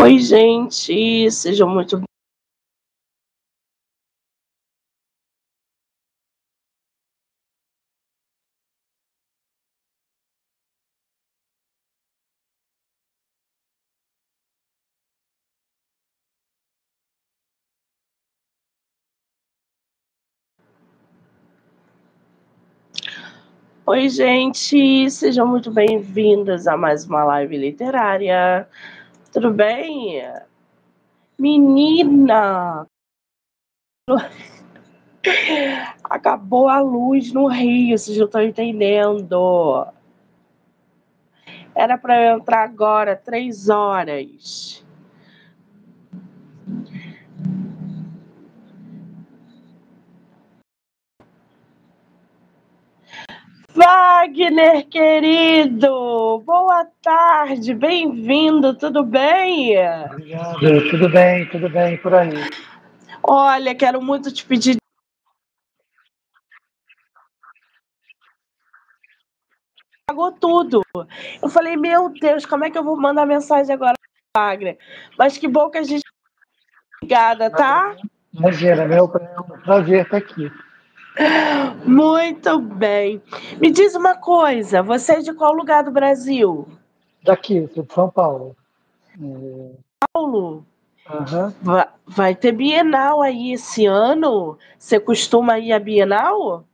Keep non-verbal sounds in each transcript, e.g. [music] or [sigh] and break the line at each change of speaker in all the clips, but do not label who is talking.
Oi, gente, sejam muito Oi, gente, sejam muito bem-vindos a mais uma live literária. Tudo bem? Menina! Acabou a luz no Rio, vocês não estão entendendo. Era para eu entrar agora, três horas. Wagner, querido, boa tarde, bem-vindo, tudo bem?
Obrigado, tudo bem, tudo bem por aí.
Olha, quero muito te pedir. Pagou tudo. Eu falei, meu Deus, como é que eu vou mandar mensagem agora, Wagner? Mas que bom que a gente. Obrigada, tá?
Imagina, meu prazer estar aqui.
Muito bem. Me diz uma coisa, você é de qual lugar do Brasil?
Daqui, sou de São Paulo.
Paulo?
Uhum.
Vai, vai ter Bienal aí esse ano? Você costuma ir à Bienal?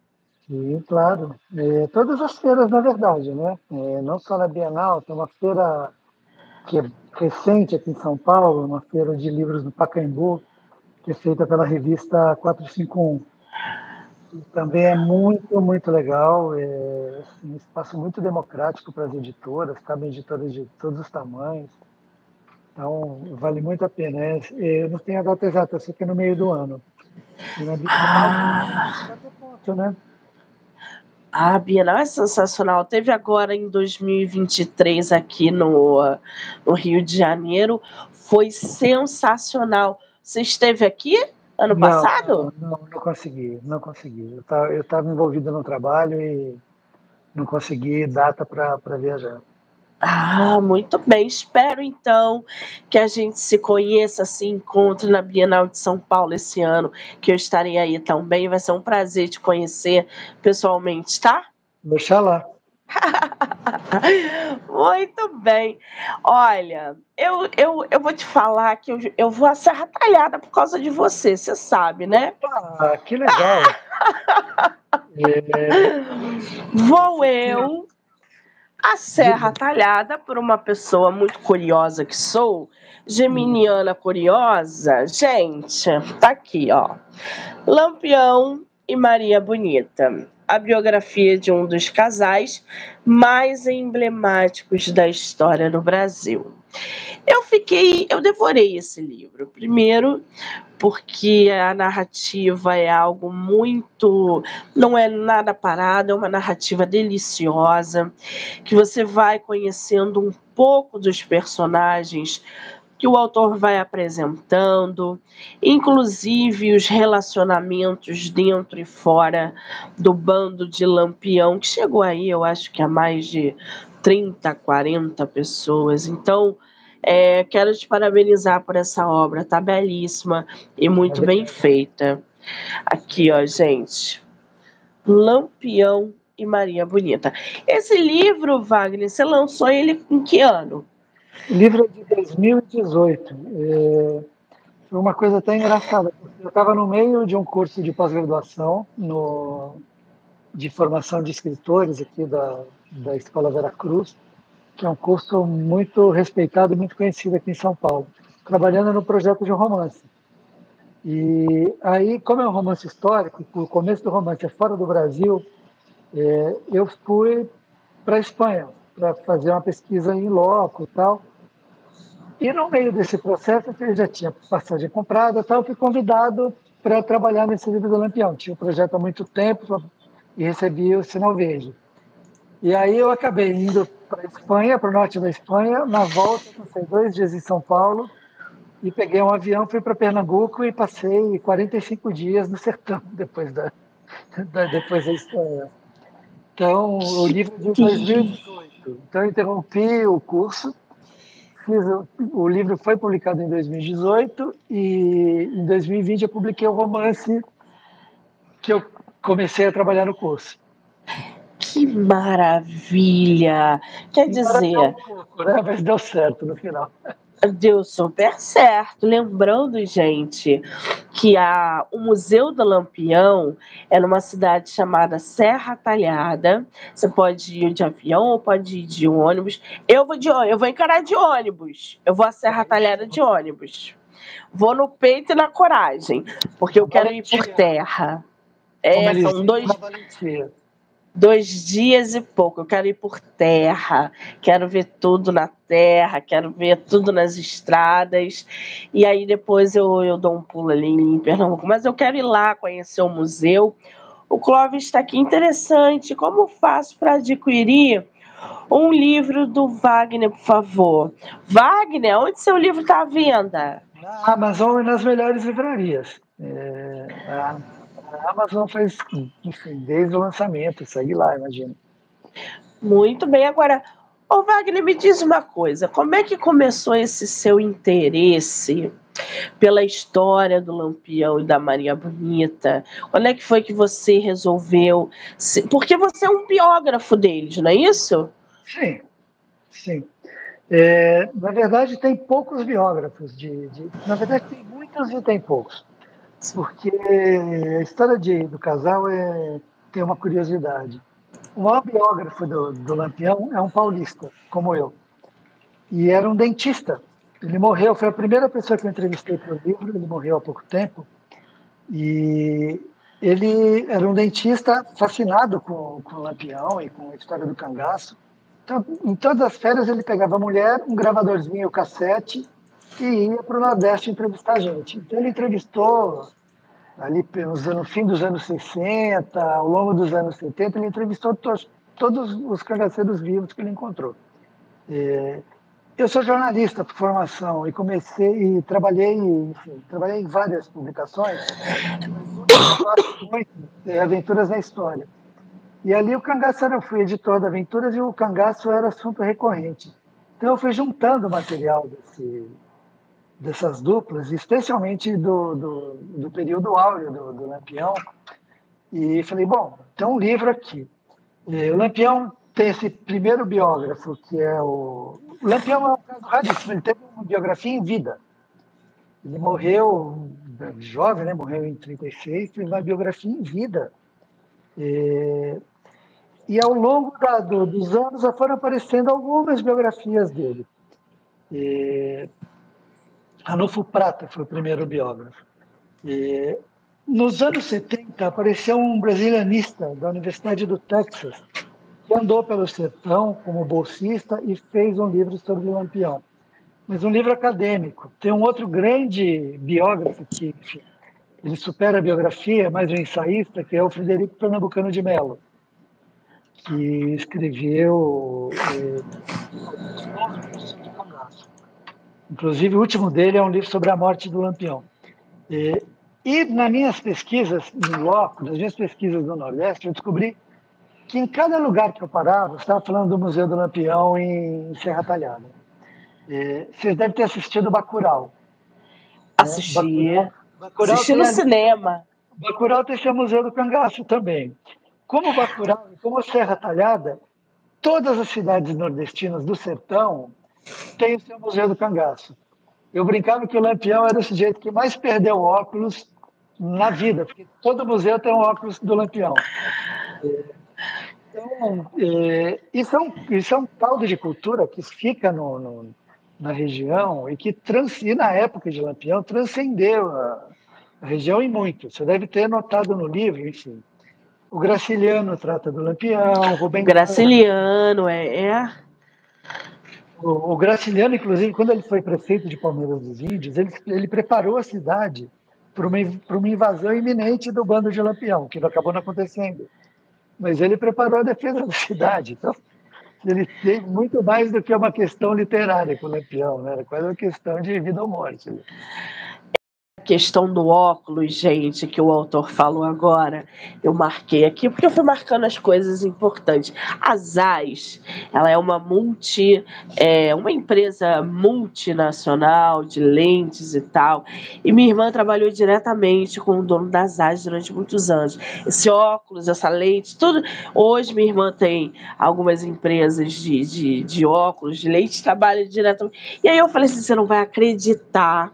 Sim, claro. É, todas as feiras, na verdade, né? É, não só na Bienal, tem uma feira que é recente aqui em São Paulo, uma feira de livros do Pacaembu, que é feita pela revista 451 também é muito, muito legal. É assim, um espaço muito democrático para as editoras, cabem editoras de todos os tamanhos. Então, vale muito a pena. É, eu não tenho a data exata, só que é no meio do ano.
Ah. né? A Bienal é sensacional. Teve agora em 2023 aqui no, no Rio de Janeiro. Foi sensacional. Você esteve aqui? Ano passado?
Não, não, não, consegui, não consegui. Eu estava envolvido no trabalho e não consegui data para viajar.
Ah, muito bem. Espero então que a gente se conheça, se encontre na Bienal de São Paulo esse ano, que eu estarei aí também. Vai ser um prazer te conhecer pessoalmente, tá?
Deixa lá. [laughs]
Muito bem. Olha, eu, eu, eu vou te falar que eu, eu vou a serra talhada por causa de você, você sabe, né?
Ah, que legal. [laughs]
é... Vou eu a serra talhada por uma pessoa muito curiosa que sou, geminiana curiosa. Gente, tá aqui, ó. Lampião e Maria Bonita a biografia de um dos casais mais emblemáticos da história no Brasil. Eu fiquei, eu devorei esse livro. Primeiro, porque a narrativa é algo muito, não é nada parado, é uma narrativa deliciosa, que você vai conhecendo um pouco dos personagens que o autor vai apresentando, inclusive os relacionamentos dentro e fora do bando de Lampião, que chegou aí, eu acho que a mais de 30, 40 pessoas. Então, é, quero te parabenizar por essa obra, tá belíssima e muito bem feita. Aqui, ó, gente. Lampião e Maria Bonita. Esse livro, Wagner, você lançou ele em que ano?
Livro de 2018. É, foi uma coisa até engraçada. Eu estava no meio de um curso de pós-graduação de formação de escritores aqui da, da Escola Vera Cruz, que é um curso muito respeitado muito conhecido aqui em São Paulo, trabalhando no projeto de um romance. E aí, como é um romance histórico, o começo do romance é fora do Brasil, é, eu fui para a Espanha para fazer uma pesquisa em loco e tal. E no meio desse processo, eu já tinha passagem comprada, então eu fui convidado para trabalhar nesse livro do Lampião. Tinha o um projeto há muito tempo e recebi o Sinal Verde. E aí eu acabei indo para a Espanha, para o norte da Espanha. Na volta, passei dois dias em São Paulo e peguei um avião, fui para Pernambuco e passei 45 dias no sertão [laughs] depois da, da depois da Espanha. Então, o livro de 2018. Então, eu interrompi o curso fiz, o livro foi publicado em 2018 e em 2020 eu publiquei o romance que eu comecei a trabalhar no curso.
Que maravilha! Quer dizer. Um
pouco, né? Mas deu certo no final.
Deu super certo. Lembrando, gente, que a, o Museu do Lampião é numa cidade chamada Serra Talhada. Você pode ir de avião ou pode ir de ônibus. Eu vou de eu vou encarar de ônibus. Eu vou a Serra Talhada de ônibus. Vou no peito e na coragem, porque eu quero ir por terra. É, são dois dois dias e pouco. Eu quero ir por terra, quero ver tudo na terra, quero ver tudo nas estradas. E aí depois eu, eu dou um pulo ali em Pernambuco. Mas eu quero ir lá conhecer o museu. O Clóvis está aqui. Interessante. Como faço para adquirir um livro do Wagner, por favor? Wagner, onde seu livro está à venda?
Na Amazon e nas melhores livrarias. É, a a Amazon faz, enfim, desde o lançamento, segue lá, imagina.
Muito bem. Agora, ô Wagner, me diz uma coisa: como é que começou esse seu interesse pela história do Lampião e da Maria Bonita? Quando é que foi que você resolveu? Porque você é um biógrafo deles, não é isso?
Sim, sim. É, na verdade, tem poucos biógrafos. De, de, na verdade, tem muitos e tem poucos porque a história de, do casal é, tem uma curiosidade. O maior biógrafo do, do Lampião é um paulista, como eu. E era um dentista. Ele morreu, foi a primeira pessoa que eu entrevistei para o livro, ele morreu há pouco tempo. E ele era um dentista fascinado com, com o Lampião e com a história do cangaço. Então, em todas as férias, ele pegava a mulher, um gravadorzinho, cassete, e ia para o Nordeste entrevistar gente. Então, ele entrevistou ali no fim dos anos 60, ao longo dos anos 70, ele entrevistou todos, todos os cangaceiros vivos que ele encontrou. É, eu sou jornalista por formação e comecei e trabalhei, enfim, trabalhei em várias publicações, [coughs] é, Aventuras na História. E ali o cangaço era, eu fui editor da Aventuras e o cangaço era assunto recorrente. Então eu fui juntando material desse, dessas duplas, especialmente do, do, do período áureo do, do, Lampião. E falei, bom, tem um livro aqui. E o Lampião tem esse primeiro biógrafo, que é o. O Lampião é um caso raríssimo, ele teve uma biografia em vida. Ele morreu jovem, né? morreu em 36, teve uma biografia em vida. E, e ao longo da, do, dos anos foram aparecendo algumas biografias dele. E, Ranulfo Prata foi o primeiro biógrafo. E, nos anos 70, apareceu um brasilianista da Universidade do Texas, que andou pelo sertão como bolsista e fez um livro sobre o Lampião. Mas um livro acadêmico. Tem um outro grande biógrafo que ele supera a biografia, mais um ensaísta, que é o Frederico Pernambucano de Mello, que escreveu eh, Inclusive, o último dele é um livro sobre a morte do Lampião. E, e nas minhas pesquisas em loco, nas minhas pesquisas do Nordeste, eu descobri que em cada lugar que eu parava, estava falando do Museu do Lampião em Serra Talhada. E, vocês devem ter assistido Bacurau.
Assisti. Né? Bacurau, Assisti no cinema.
Bacurau tem seu Museu do Cangaço também. Como Bacurau e como Serra Talhada, todas as cidades nordestinas do sertão tem o seu Museu do Cangaço. Eu brincava que o Lampião era o sujeito que mais perdeu óculos na vida, porque todo museu tem um óculos do Lampião. Então, é, isso, é um, isso é um caldo de cultura que fica no, no, na região e que, trans, e na época de Lampião, transcendeu a, a região em muito. Você deve ter notado no livro, enfim. O Graciliano trata do Lampião, Rubem
Graciliano, é, é
o, o Graciliano, inclusive, quando ele foi prefeito de Palmeiras dos Índios, ele, ele preparou a cidade para uma, uma invasão iminente do bando de Lampião, que acabou não acontecendo. Mas ele preparou a defesa da cidade. Então, ele tem muito mais do que uma questão literária com o Lampião, né? era quase uma questão de vida ou morte.
Questão do óculos, gente, que o autor falou agora, eu marquei aqui porque eu fui marcando as coisas importantes. A ZAIS, ela é uma multi, é, uma empresa multinacional de lentes e tal, e minha irmã trabalhou diretamente com o dono da ZAIS durante muitos anos. Esse óculos, essa lente, tudo. Hoje minha irmã tem algumas empresas de, de, de óculos, de lente, trabalha diretamente. E aí eu falei assim, você não vai acreditar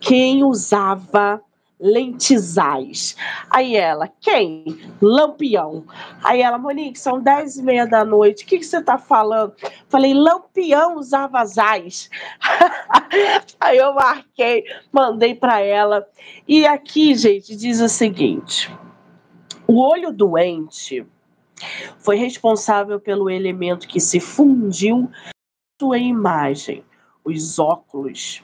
quem usava lentizais. Aí ela, quem? Lampião. Aí ela, Monique, são dez e meia da noite, o que, que você tá falando? Falei, Lampião usava zais. [laughs] Aí eu marquei, mandei para ela. E aqui, gente, diz o seguinte: o olho doente foi responsável pelo elemento que se fundiu sua imagem os óculos.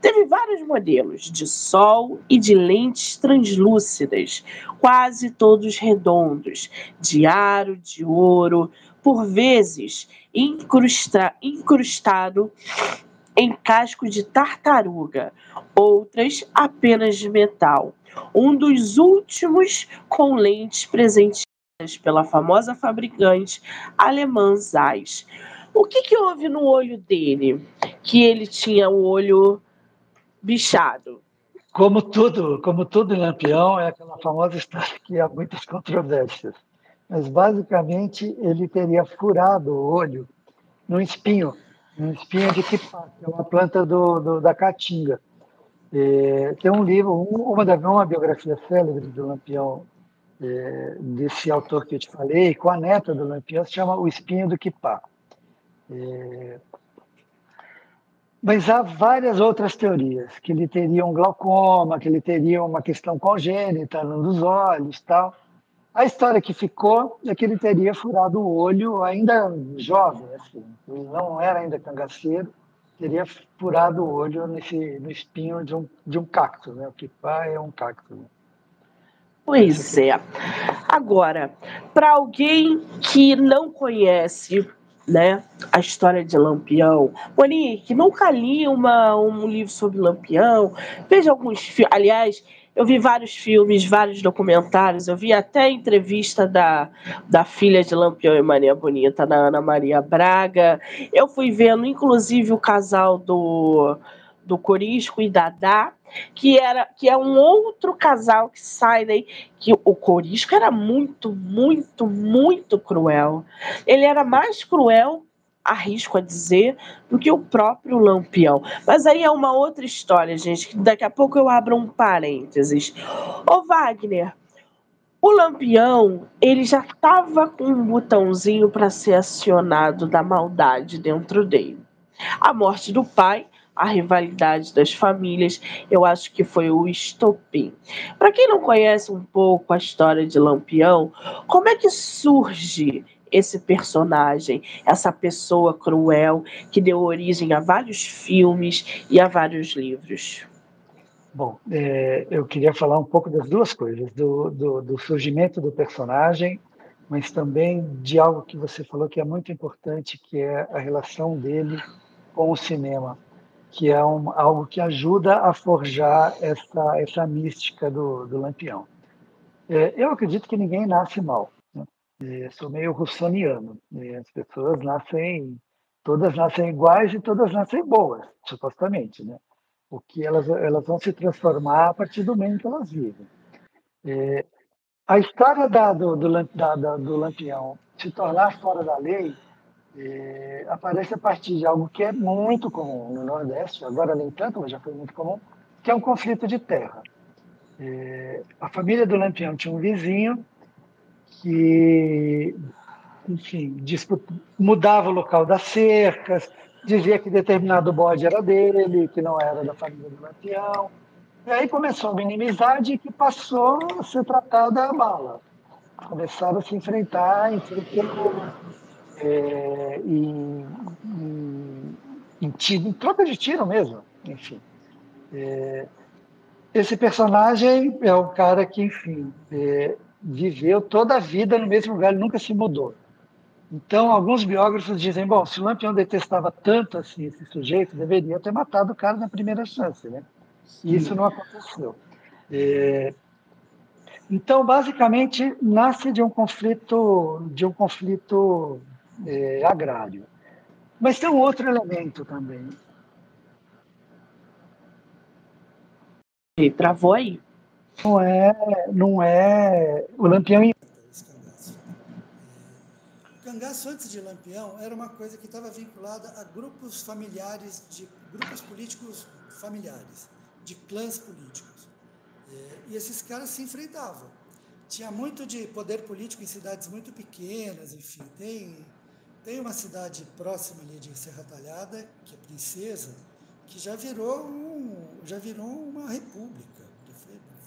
Teve vários modelos de sol e de lentes translúcidas, quase todos redondos, de aro de ouro, por vezes incrusta, incrustado em casco de tartaruga, outras apenas de metal. Um dos últimos com lentes presentes pela famosa fabricante alemã Zeiss. O que, que houve no olho dele? Que ele tinha o olho bichado.
Como tudo, como tudo em Lampião, é aquela famosa história que há muitas controvérsias. Mas, basicamente, ele teria furado o olho no espinho, no espinho de quipá, que é uma planta do, do da caatinga. É, tem um livro, uma, uma biografia célebre do Lampião, é, desse autor que eu te falei, com a neta do Lampião, se chama O Espinho do Quipá. É... Mas há várias outras teorias, que ele teria um glaucoma, que ele teria uma questão congênita num dos olhos tal. A história que ficou é que ele teria furado o olho ainda jovem, assim, não era ainda cangaceiro, teria furado o olho nesse, no espinho de um, de um cacto, né? o kipá é um cacto. Né?
Pois é. Agora, para alguém que não conhece né? A história de Lampião. Monique, nunca li uma, um livro sobre Lampião. Veja alguns filmes. Aliás, eu vi vários filmes, vários documentários. Eu vi até a entrevista da, da filha de Lampião e Maria Bonita, da Ana Maria Braga. Eu fui vendo, inclusive, o casal do, do Corisco e Dadá que era que é um outro casal que sai daí que o Corisco era muito, muito, muito cruel. Ele era mais cruel, arrisco a dizer, do que o próprio Lampião. Mas aí é uma outra história, gente, que daqui a pouco eu abro um parênteses. Ô Wagner, o Lampião, ele já estava com um botãozinho para ser acionado da maldade dentro dele. A morte do pai a rivalidade das famílias, eu acho que foi o estopim. Para quem não conhece um pouco a história de Lampião, como é que surge esse personagem, essa pessoa cruel que deu origem a vários filmes e a vários livros?
Bom, é, eu queria falar um pouco das duas coisas, do, do, do surgimento do personagem, mas também de algo que você falou que é muito importante, que é a relação dele com o cinema que é um, algo que ajuda a forjar essa, essa mística do, do Lampião. É, eu acredito que ninguém nasce mal. Né? É, sou meio russoniano. Né? As pessoas nascem, todas nascem iguais e todas nascem boas, supostamente. Né? O que elas, elas vão se transformar a partir do momento que elas vivem. É, a história da, do, do, da, do Lampião se tornar fora da lei é, aparece a partir de algo que é muito comum no Nordeste, agora nem tanto, mas já foi muito comum, que é um conflito de terra. É, a família do Lampião tinha um vizinho que, enfim, mudava o local das cercas, dizia que determinado bode era dele, que não era da família do Lampião. E aí começou uma inimizade que passou a ser tratada a bala. Começaram a se enfrentar, enfrentar é, em, em, em, em, troca de tiro mesmo, enfim. É, esse personagem é um cara que, enfim, é, viveu toda a vida no mesmo lugar, ele nunca se mudou. Então, alguns biógrafos dizem, bom, se o Lampião detestava tanto assim esse sujeito, deveria ter matado o cara na primeira chance, né?
E isso não aconteceu. É, então, basicamente, nasce de um conflito, de um conflito é, agrário. Mas tem um outro elemento também.
E travou aí.
Não é, não é o Lampião.
O cangaço antes de Lampião era uma coisa que estava vinculada a grupos familiares, de grupos políticos familiares, de clãs políticos. É, e esses caras se enfrentavam. Tinha muito de poder político em cidades muito pequenas, enfim. Tem, tem uma cidade próxima ali de Serra Talhada, que é Princesa, que já virou, um, já virou uma república.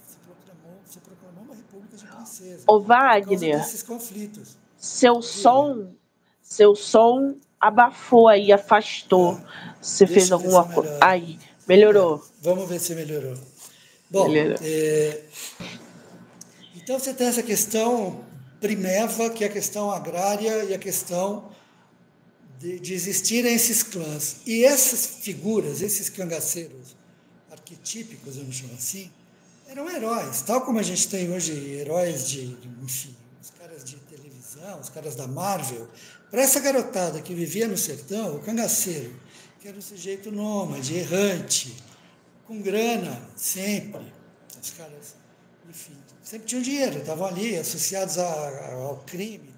Se proclamou, se proclamou uma república de princesa.
Ô Wagner,
desses conflitos.
Seu som, seu som abafou aí, afastou. Você
Deixa
fez alguma coisa. Aí, melhorou.
Vamos ver se melhorou. Bom,
Melhorou.
é, então você tem essa questão primeva, que é a questão agrária e a questão de, de existirem esses clãs. E essas figuras, esses cangaceiros arquetípicos, vamos chamar assim, eram heróis, tal como a gente tem hoje heróis de, enfim, os caras de televisão, os caras da Marvel. Para essa garotada que vivia no sertão, o cangaceiro, que era um sujeito nômade, errante, com grana, sempre. Os caras, enfim, sempre tinham dinheiro, estavam ali, associados a- ao crime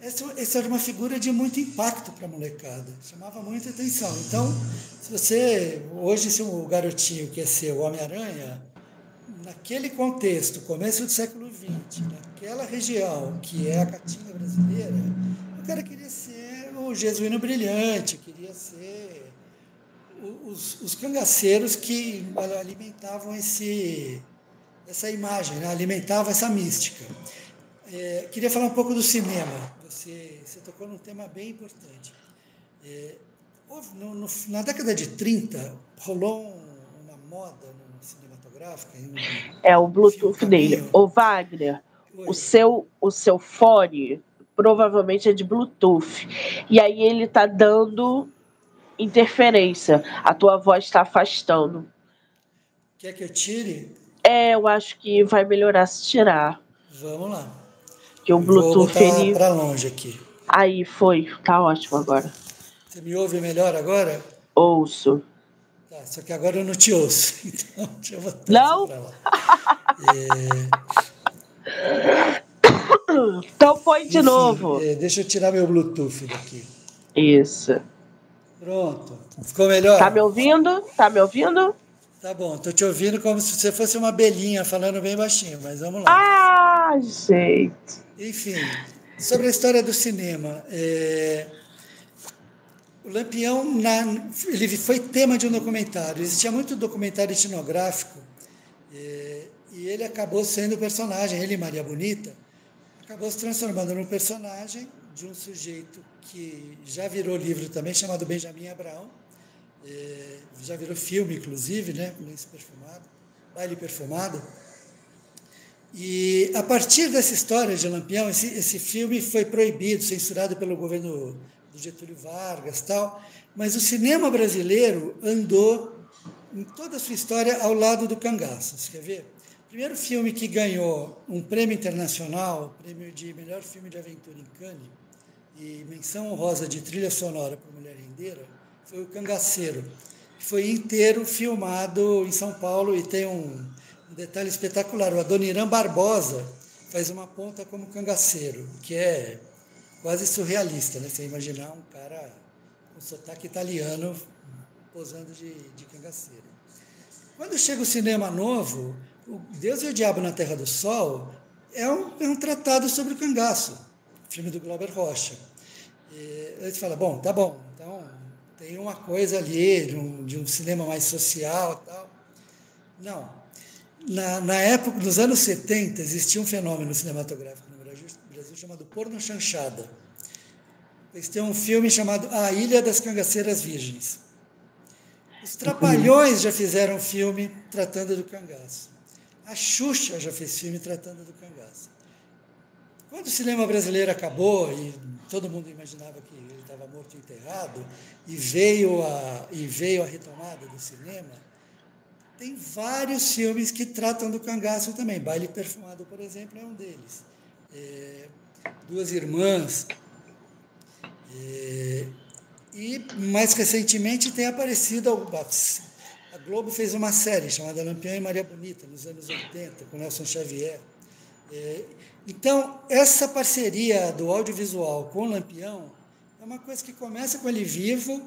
Essa, essa era uma figura de muito impacto para a molecada, chamava muita atenção. Então, se você, hoje, se o garotinho quer ser o Homem-Aranha, naquele contexto, começo do século XX, naquela região que é a Caatinga brasileira, o cara queria ser o Jesuíno Brilhante, queria ser os, os cangaceiros que alimentavam esse, essa imagem, né? alimentavam essa mística. É, queria falar um pouco do cinema. Você, você tocou num tema bem importante. É, houve, no- no- na década de 30, rolou um- uma moda no cinematográfica. em um-
É o Bluetooth
Fio
dele. Ô Wagner,
Oi.
o seu, o seu fone provavelmente é de Bluetooth. E aí ele tá dando interferência. A tua voz está afastando.
Quer que eu tire?
É, eu acho que vai melhorar se tirar.
Vamos lá.
Que o
Vou
Bluetooth
botar
ele.
para longe aqui.
Aí foi. Tá ótimo agora.
Você me ouve melhor agora?
Ouço.
Tá, só que agora eu não te ouço. [laughs] Então, deixa eu botar
Não?
pra lá. [coughs]
Então põe de
Enfim,
novo.
é, deixa eu tirar meu Bluetooth daqui.
Isso.
Pronto. Ficou melhor?
Tá me ouvindo? Tá me ouvindo?
Tá bom, tô te ouvindo como se você fosse uma abelhinha falando bem baixinho, mas vamos lá.
Ah, gente.
Enfim, sobre a história do cinema. é, O Lampião na- ele foi tema de um documentário. Existia muito documentário etnográfico é, e ele acabou sendo o personagem, ele Maria Bonita, acabou se transformando num personagem de um sujeito que já virou livro também, chamado Benjamin Abraão. É, já virou filme, inclusive, né? Lenço perfumado, baile perfumado. E a partir dessa história de Lampião, esse, esse filme foi proibido, censurado pelo governo do Getúlio Vargas, tal. Mas o cinema brasileiro andou em toda a sua história ao lado do cangaço. Você quer ver? O primeiro filme que ganhou um prêmio internacional, prêmio de melhor filme de aventura em Cannes, e menção honrosa de trilha sonora para Mulher Rendeira, foi o Cangaceiro. Foi inteiro filmado em São Paulo e tem um, detalhe espetacular. O Adoniran Barbosa faz uma ponta como cangaceiro, que é quase surrealista, né? Você imaginar um cara com sotaque italiano posando de, de cangaceiro. Quando chega o cinema novo, o Deus e o Diabo na Terra do Sol é um, é um tratado sobre o cangaço, filme do Glauber Rocha. E a gente fala, bom, tá bom, tem uma coisa ali de um, de um cinema mais social e tal. Não. Na, na época, nos anos 70, existia um fenômeno cinematográfico no Brasil, Brasil chamado porno chanchada. Têm um filme chamado A Ilha das Cangaceiras Virgens. Os Trapalhões já fizeram filme tratando do cangaço. A Xuxa já fez filme tratando do cangaço. Quando o cinema brasileiro acabou e todo mundo imaginava que estava morto enterrado, e veio a, e veio a retomada do cinema, tem vários filmes que tratam do cangaço também. Baile Perfumado, por exemplo, é um deles. É, Duas Irmãs. É, e mais recentemente tem aparecido a Globo fez uma série chamada Lampião e Maria Bonita nos anos 80 com Nelson Xavier. É, então essa parceria do audiovisual com o Lampião uma coisa que começa com ele vivo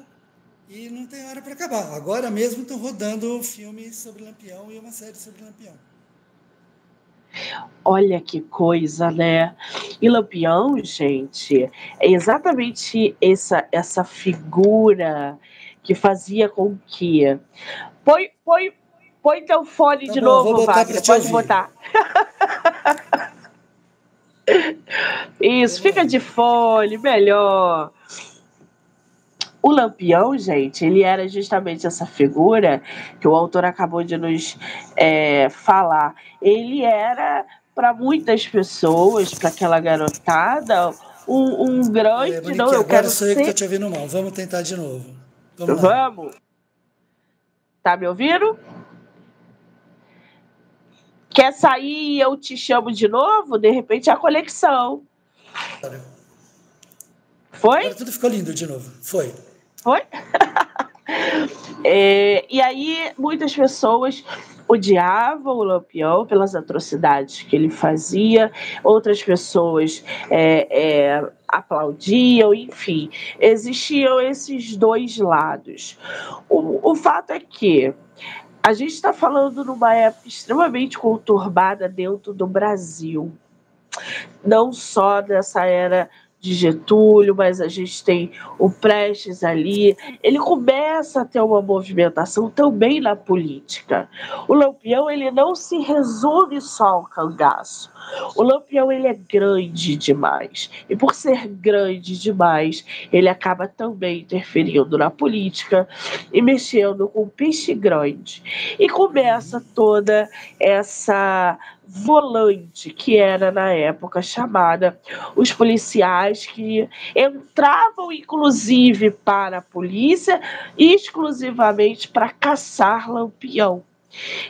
e não tem hora para acabar. Agora mesmo estão rodando um filme sobre Lampião e uma série sobre Lampião.
Olha que coisa, né? E Lampião, gente, é exatamente essa, essa figura que fazia com que. Põe, põe, põe teu fone tá de bom, novo, Wagner. Pode ouvir. botar. [laughs] Isso, fica de fone, melhor. O Lampião, gente, ele era justamente essa figura que o autor acabou de nos é, falar. Ele era, para muitas pessoas, para aquela garotada, um, um grande. É, não, eu quero ser...
eu que estou te ouvindo mal. Vamos tentar de novo.
Vamos. Vamos. Tá me ouvindo? Quer sair e eu te chamo de novo? De repente é a conexão. Foi?
Agora tudo ficou lindo de novo. Foi.
Foi? [laughs] é, e aí, muitas pessoas odiavam o Lampião pelas atrocidades que ele fazia, outras pessoas é, é, aplaudiam, enfim, existiam esses dois lados. O, o fato é que a gente está falando numa época extremamente conturbada dentro do Brasil. Não só dessa era de Getúlio, mas a gente tem o Prestes ali. Ele começa a ter uma movimentação também na política. O Lampião ele não se resume só ao cangaço. O Lampião ele é grande demais. E por ser grande demais, ele acaba também interferindo na política e mexendo com o peixe grande. E começa toda essa volante que era na época chamada os policiais que entravam inclusive para a polícia exclusivamente para caçar lampião.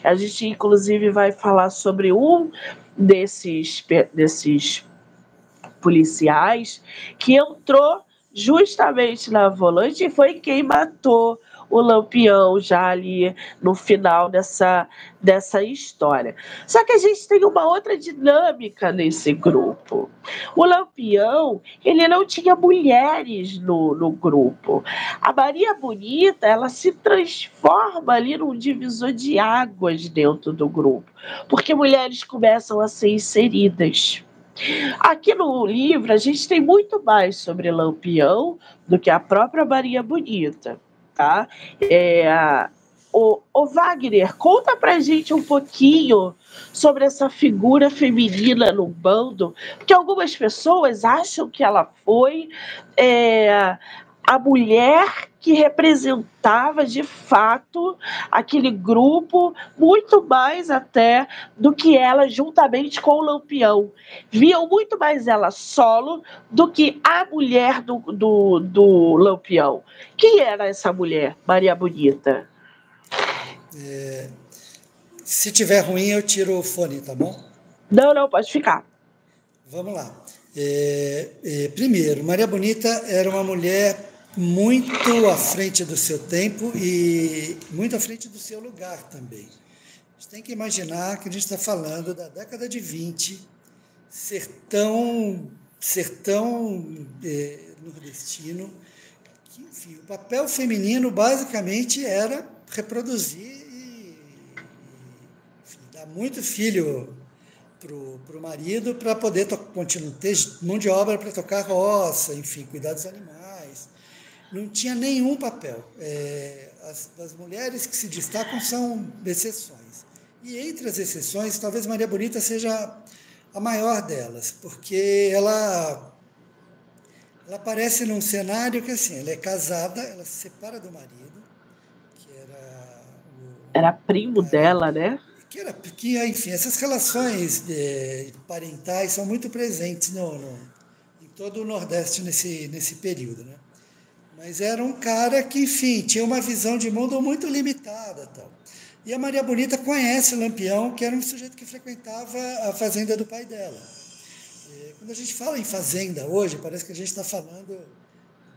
A gente inclusive vai falar sobre um desses desses policiais que entrou justamente na volante e foi quem matou o Lampião já ali no final dessa, dessa história. Só que a gente tem uma outra dinâmica nesse grupo. O Lampião, ele não tinha mulheres no, no grupo. A Maria Bonita, ela se transforma ali num divisor de águas dentro do grupo, porque mulheres começam a ser inseridas. Aqui no livro, a gente tem muito mais sobre Lampião do que a própria Maria Bonita tá? É, o, o Wagner, conta pra gente um pouquinho sobre essa figura feminina no bando, porque algumas pessoas acham que ela foi é, a mulher que representava de fato aquele grupo, muito mais até do que ela juntamente com o Lampião. Viam muito mais ela solo do que a mulher do, do, do Lampião. Quem era essa mulher, Maria Bonita?
É, se tiver ruim, eu tiro o fone, tá bom?
Não, não, pode ficar.
Vamos lá. É, é, primeiro, Maria Bonita era uma mulher muito à frente do seu tempo e muito à frente do seu lugar também. A gente tem que imaginar que a gente está falando da década de 20, sertão, sertão é, nordestino, que, enfim, o papel feminino basicamente era reproduzir e, enfim, dar muito filho para o marido para poder ter mão de obra para tocar roça, enfim, cuidar dos animais não tinha nenhum papel. É, as, as mulheres que se destacam são exceções. E entre as exceções, talvez Maria Bonita seja a maior delas, porque ela, ela aparece num cenário que assim, ela é casada, ela se separa do marido, que era
o, era primo dela, né?
Que era, que, enfim, essas relações é, parentais são muito presentes no, no, em todo o Nordeste nesse, nesse período, né? Mas era um cara que, enfim, tinha uma visão de mundo muito limitada. Tal. E a Maria Bonita conhece Lampião, que era um sujeito que frequentava a fazenda do pai dela. E quando a gente fala em fazenda hoje, parece que a gente está falando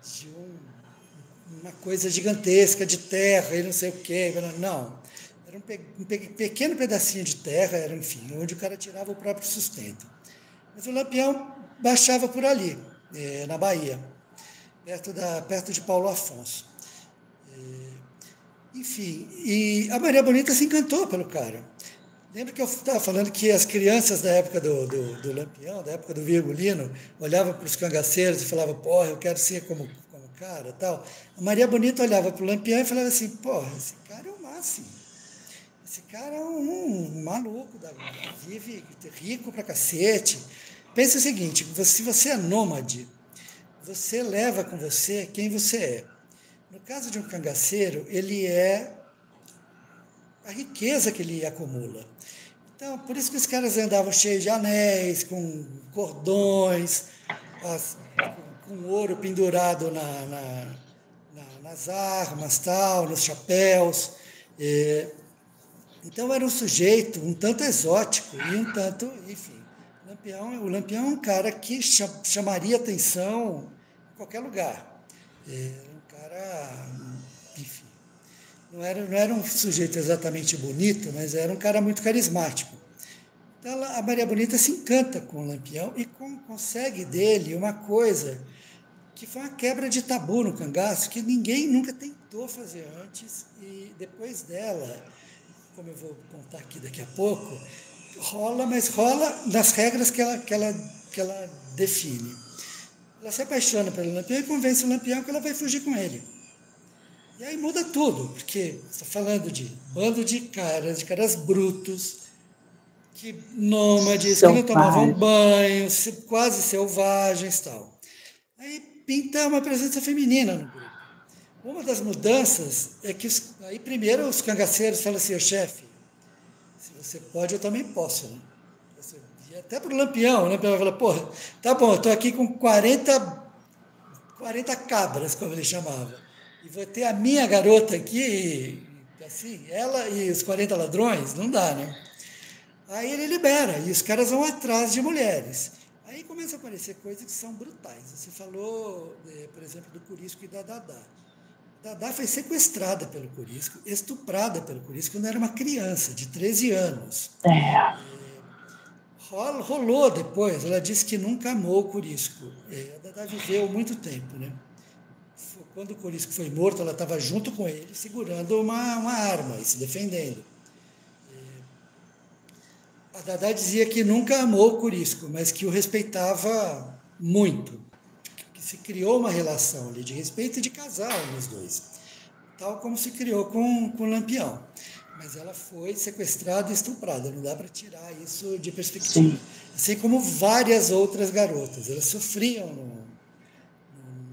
de um, uma coisa gigantesca de terra e não sei o quê. Não. Era um, pe um pequeno pedacinho de terra, era, enfim, onde o cara tirava o próprio sustento. Mas o Lampião baixava por ali, eh, na Bahia, perto, da, perto de Paulo Afonso. Enfim, e a Maria Bonita se encantou pelo cara. Lembra que eu estava falando que as crianças da época do, do, do Lampião, da época do Virgulino, olhavam para os cangaceiros e falavam, porra, eu quero ser como, como cara tal. A Maria Bonita olhava para o Lampião e falava assim, porra, esse cara é o máximo. Esse cara é um, um maluco, da, vive rico pra cacete. Pensa o seguinte, se você é nômade, você leva com você quem você é. No caso de um cangaceiro, ele é a riqueza que ele acumula. Então, por isso que os caras andavam cheios de anéis, com cordões, as, com ouro pendurado na, na, na, nas armas, tal, nos chapéus. E, então, era um sujeito um tanto exótico e um tanto, enfim. Lampião, o Lampião é um cara que chamaria atenção qualquer lugar. E, cara, enfim, não era, não era um sujeito exatamente bonito, mas era um cara muito carismático. Então a Maria Bonita se encanta com o Lampião e com, consegue dele uma coisa que foi uma quebra de tabu no cangaço, que ninguém nunca tentou fazer antes, e depois dela, como eu vou contar aqui daqui a pouco, rola, mas rola nas regras que ela, que ela, que ela define. Ela se apaixona pelo Lampião e convence o Lampião que ela vai fugir com ele. E aí muda tudo, porque está falando de bando de caras, de caras brutos, que nômades, que não tomavam banho, quase selvagens tal. Aí pinta uma presença feminina no grupo. Uma das mudanças é que, os, aí primeiro os cangaceiros falam assim, chefe, se você pode, eu também posso, né? Até para o Lampião, o Lampião fala, pô, tá bom, eu estou aqui com 40, 40 cabras, como ele chamava, e vou ter a minha garota aqui, assim, ela e os 40 ladrões, não dá, né? Aí ele libera, e os caras vão atrás de mulheres. Aí começam a aparecer coisas que são brutais. Você falou, eh, por exemplo, do Curisco e da Dadá. Dadá foi sequestrada pelo Curisco, estuprada pelo Curisco quando era uma criança, de 13 anos. É rolou depois, ela disse que nunca amou o Curisco. É, a Dada viveu muito tempo, né? Quando o Curisco foi morto, ela estava junto com ele, segurando uma, uma arma e se defendendo. É, a Dada dizia que nunca amou o Curisco, mas que o respeitava muito. Que se criou uma relação ali de respeito e de casal nos dois, tal como se criou com, com o Lampião mas ela foi sequestrada e estuprada. Não dá para tirar isso de perspectiva. Sim. Assim como várias outras garotas, elas sofriam no, no,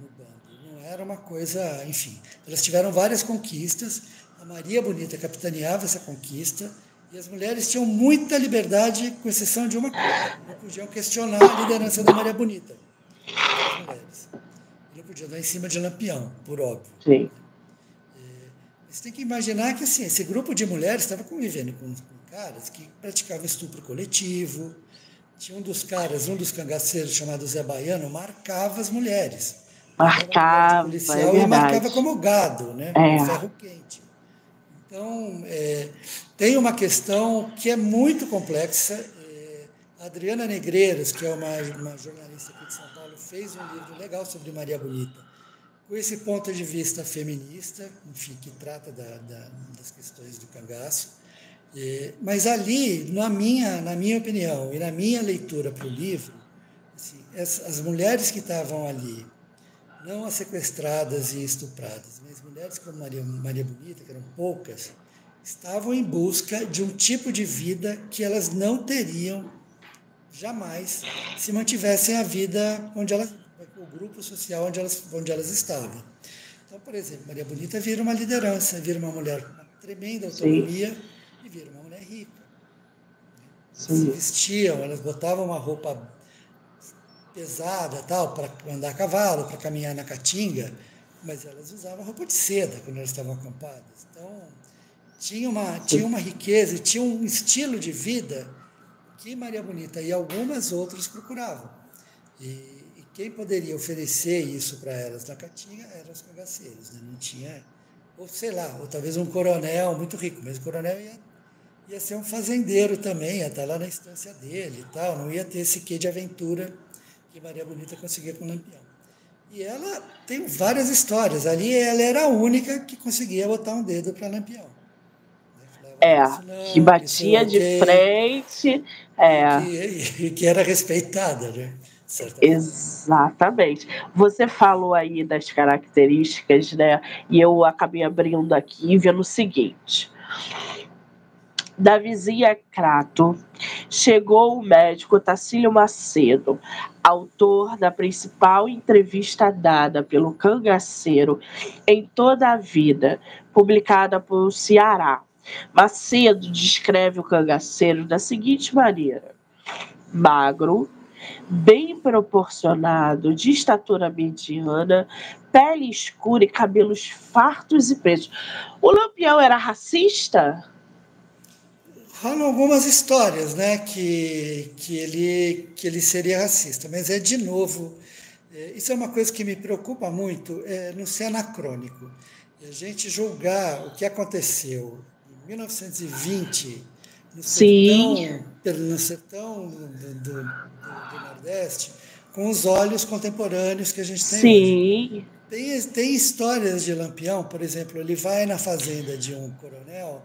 no, bando. Não era uma coisa, enfim. Elas tiveram várias conquistas. A Maria Bonita capitaneava essa conquista e as mulheres tinham muita liberdade, com exceção de uma coisa: não podiam questionar a liderança da Maria Bonita. As mulheres. Não podiam dar em cima de Lampião, por óbvio.
Sim.
Você tem que imaginar que assim, esse grupo de mulheres estava convivendo com, com, caras que praticavam estupro coletivo. Tinha um dos caras, um dos cangaceiros chamado Zé Baiano, marcava as mulheres.
Marcava, policial, é
e marcava como gado, né? É. Ferro quente. Então, é, tem uma questão que é muito complexa. É, a Adriana Negreiros, que é uma, uma jornalista aqui de São Paulo, fez um livro legal sobre Maria Bonita com esse ponto de vista feminista, enfim, que trata da, da, das questões do cangaço. É, mas ali, na minha, na minha opinião e na minha leitura para o livro, assim, as, as, mulheres que estavam ali, não as sequestradas e estupradas, mas mulheres como Maria, Maria Bonita, que eram poucas, estavam em busca de um tipo de vida que elas não teriam jamais se mantivessem a vida onde elas grupo social onde elas, onde elas estavam. Então, por exemplo, Maria Bonita vira uma liderança, vira uma mulher com uma tremenda autonomia Sim. e vira uma mulher rica. Elas se vestiam, elas botavam uma roupa pesada tal para andar a cavalo, para caminhar na caatinga, mas elas usavam roupa de seda quando elas estavam acampadas. Então, tinha uma, tinha uma riqueza, tinha um estilo de vida que Maria Bonita e algumas outras procuravam. E, e quem poderia oferecer isso para elas na Caatinga eram os cangaceiros. Né? Não tinha, ou sei lá, ou talvez um coronel muito rico, mas o coronel ia, ia ser um fazendeiro também, ia estar lá na instância dele e tal, não ia ter esse quê de aventura que Maria Bonita conseguia com o Lampião. E ela tem várias histórias. Ali ela era a única que conseguia botar um dedo para Lampião.
É, que batia de frente. É.
E que era respeitada, né?
Exatamente. Você falou aí das características, né? E eu acabei abrindo aqui e vendo o seguinte. Da vizinha Crato, chegou o médico Tacílio Macedo, autor da principal entrevista dada pelo cangaceiro em toda a vida, publicada por Ceará. Macedo descreve o cangaceiro da seguinte maneira: magro, bem proporcionado, de estatura mediana, pele escura e cabelos fartos e pretos. O Lampião era racista?
rolam algumas histórias, né, que, que, ele, que ele seria racista, mas é de novo, é, isso é uma coisa que me preocupa muito, é não ser anacrônico. A gente julgar o que aconteceu em 1920 no Sim. sertão, no sertão do, do, Nordeste com os olhos contemporâneos que a gente tem
Sim.
Hoje. Tem, tem histórias de Lampião, por exemplo, ele vai na fazenda de um coronel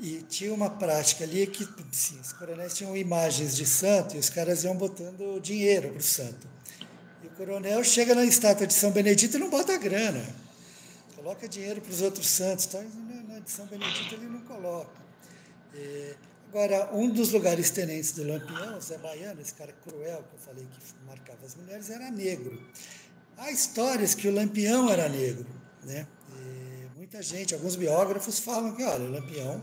e tinha uma prática ali que sim, os coronéis tinham imagens de santo e os caras iam botando dinheiro para o santo. E o coronel chega na estátua de São Benedito e não bota grana. Coloca dinheiro para os outros santos. Tá? Na de São Benedito ele não coloca. É, agora, um dos lugares tenentes do Lampião, Zé Baiano, esse cara cruel que eu falei que marcava as mulheres, era negro. Há histórias que o Lampião era negro. Né? E muita gente, alguns biógrafos falam que, olha, o Lampião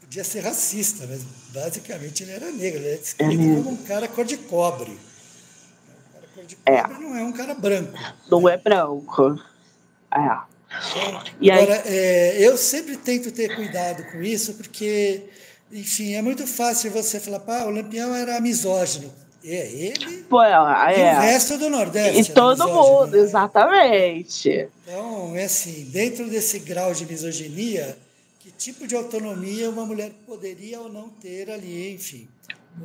podia ser racista, mas basicamente ele era negro, ele é descrito uhum. como um cara cor de cobre. Um cara cor de é. cobre é. não é um cara branco.
Não é branco. É.
Então, e agora, aí... é, eu sempre tento ter cuidado com isso, porque, enfim, é muito fácil você falar, pá, o Lampião era misógino. É ele
Pô, é,
e o resto do Nordeste.
E todo mundo, né? exatamente.
Então, é assim, dentro desse grau de misoginia, que tipo de autonomia uma mulher poderia ou não ter ali, enfim.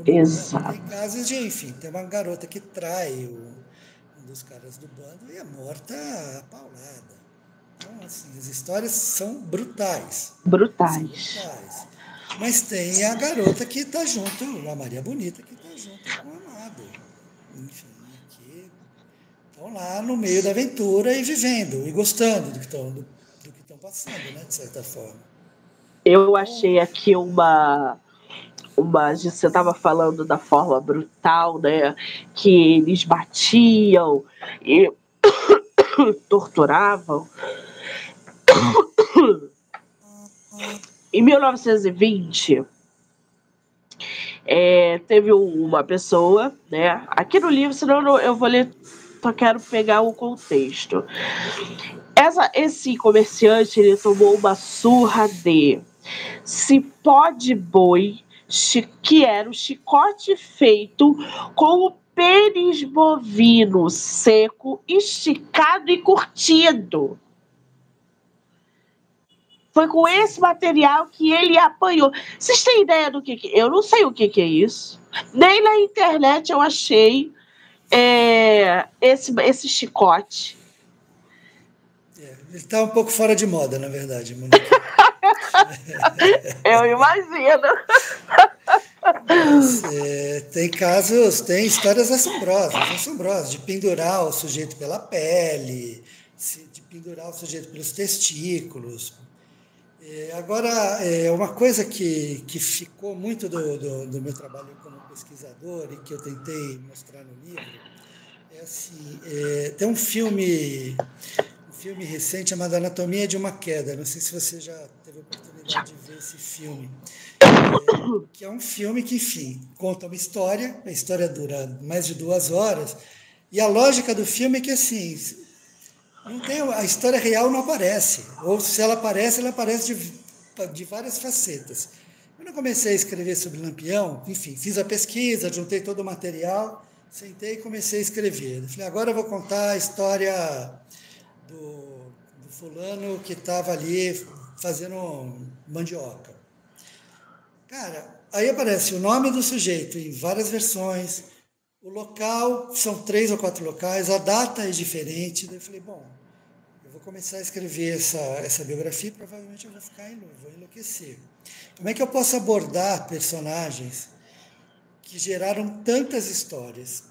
Exato.
Tem casos de, enfim, tem uma garota que trai o, um dos caras do bando e é morta a paulada. Então, assim, as histórias são brutais.
Brutais.
São brutais. Mas tem a garota que está junto, a Maria Bonita, que está junto com o amado. Enfim, que estão lá no meio da aventura e vivendo, e gostando do que estão do, do que estão passando, né, de certa forma.
Eu achei aqui uma. uma você estava falando da forma brutal, né? Que eles batiam e [coughs] torturavam. [coughs] Em 1920, é, teve uma pessoa, né? Aqui no livro, senão eu vou ler, só quero pegar o contexto. Essa, esse comerciante ele tomou uma surra de cipó de boi, que era o chicote feito com o pênis bovino seco, esticado e curtido. Foi com esse material que ele apanhou. Vocês têm ideia do que, que eu não sei o que, que é isso. Nem na internet eu achei é, esse, esse chicote.
É, ele está um pouco fora de moda, na verdade, [laughs]
Eu imagino.
É, tem casos, tem histórias assombrosas, assombrosas, de pendurar o sujeito pela pele, de pendurar o sujeito pelos testículos. É, agora, é, uma coisa que, que ficou muito do, do, do, meu trabalho como pesquisador e que eu tentei mostrar no livro é assim: é, tem um filme filme recente chamado Anatomia de uma Queda. Não sei se você já teve a oportunidade de ver esse filme. É, que é um filme que, enfim, conta uma história, a história dura mais de duas horas, e a lógica do filme é que, assim, não tem, a história real não aparece. Ou se ela aparece, ela aparece de de várias facetas. Quando eu comecei a escrever sobre Lampião, enfim, fiz a pesquisa, juntei todo o material, sentei e comecei a escrever. Eu falei, agora eu vou contar a história do, do fulano que estava ali fazendo mandioca. Cara, aí aparece o nome do sujeito em várias versões, o local, são três ou quatro locais, a data é diferente. Daí eu falei, bom, eu vou começar a escrever essa, essa biografia, provavelmente eu vou ficar vou enlouquecer. Como é que eu posso abordar personagens que geraram tantas histórias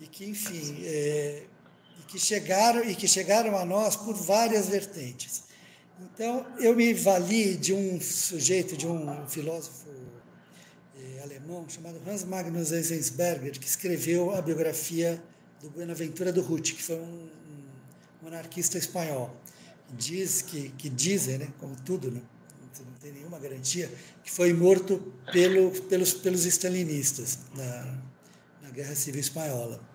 e que, enfim, é, e que chegaram e que chegaram a nós por várias vertentes? Então, eu me vali de um sujeito, de um filósofo alemão chamado Hans Magnus Enzensberger, que escreveu a biografia do Buenaventura do Ruth, que foi um, um monarquista espanhol. Diz que, que dizem, né, como tudo, né, não tem nenhuma garantia, que foi morto pelo, pelos, pelos stalinistas na, na Guerra Civil Espanhola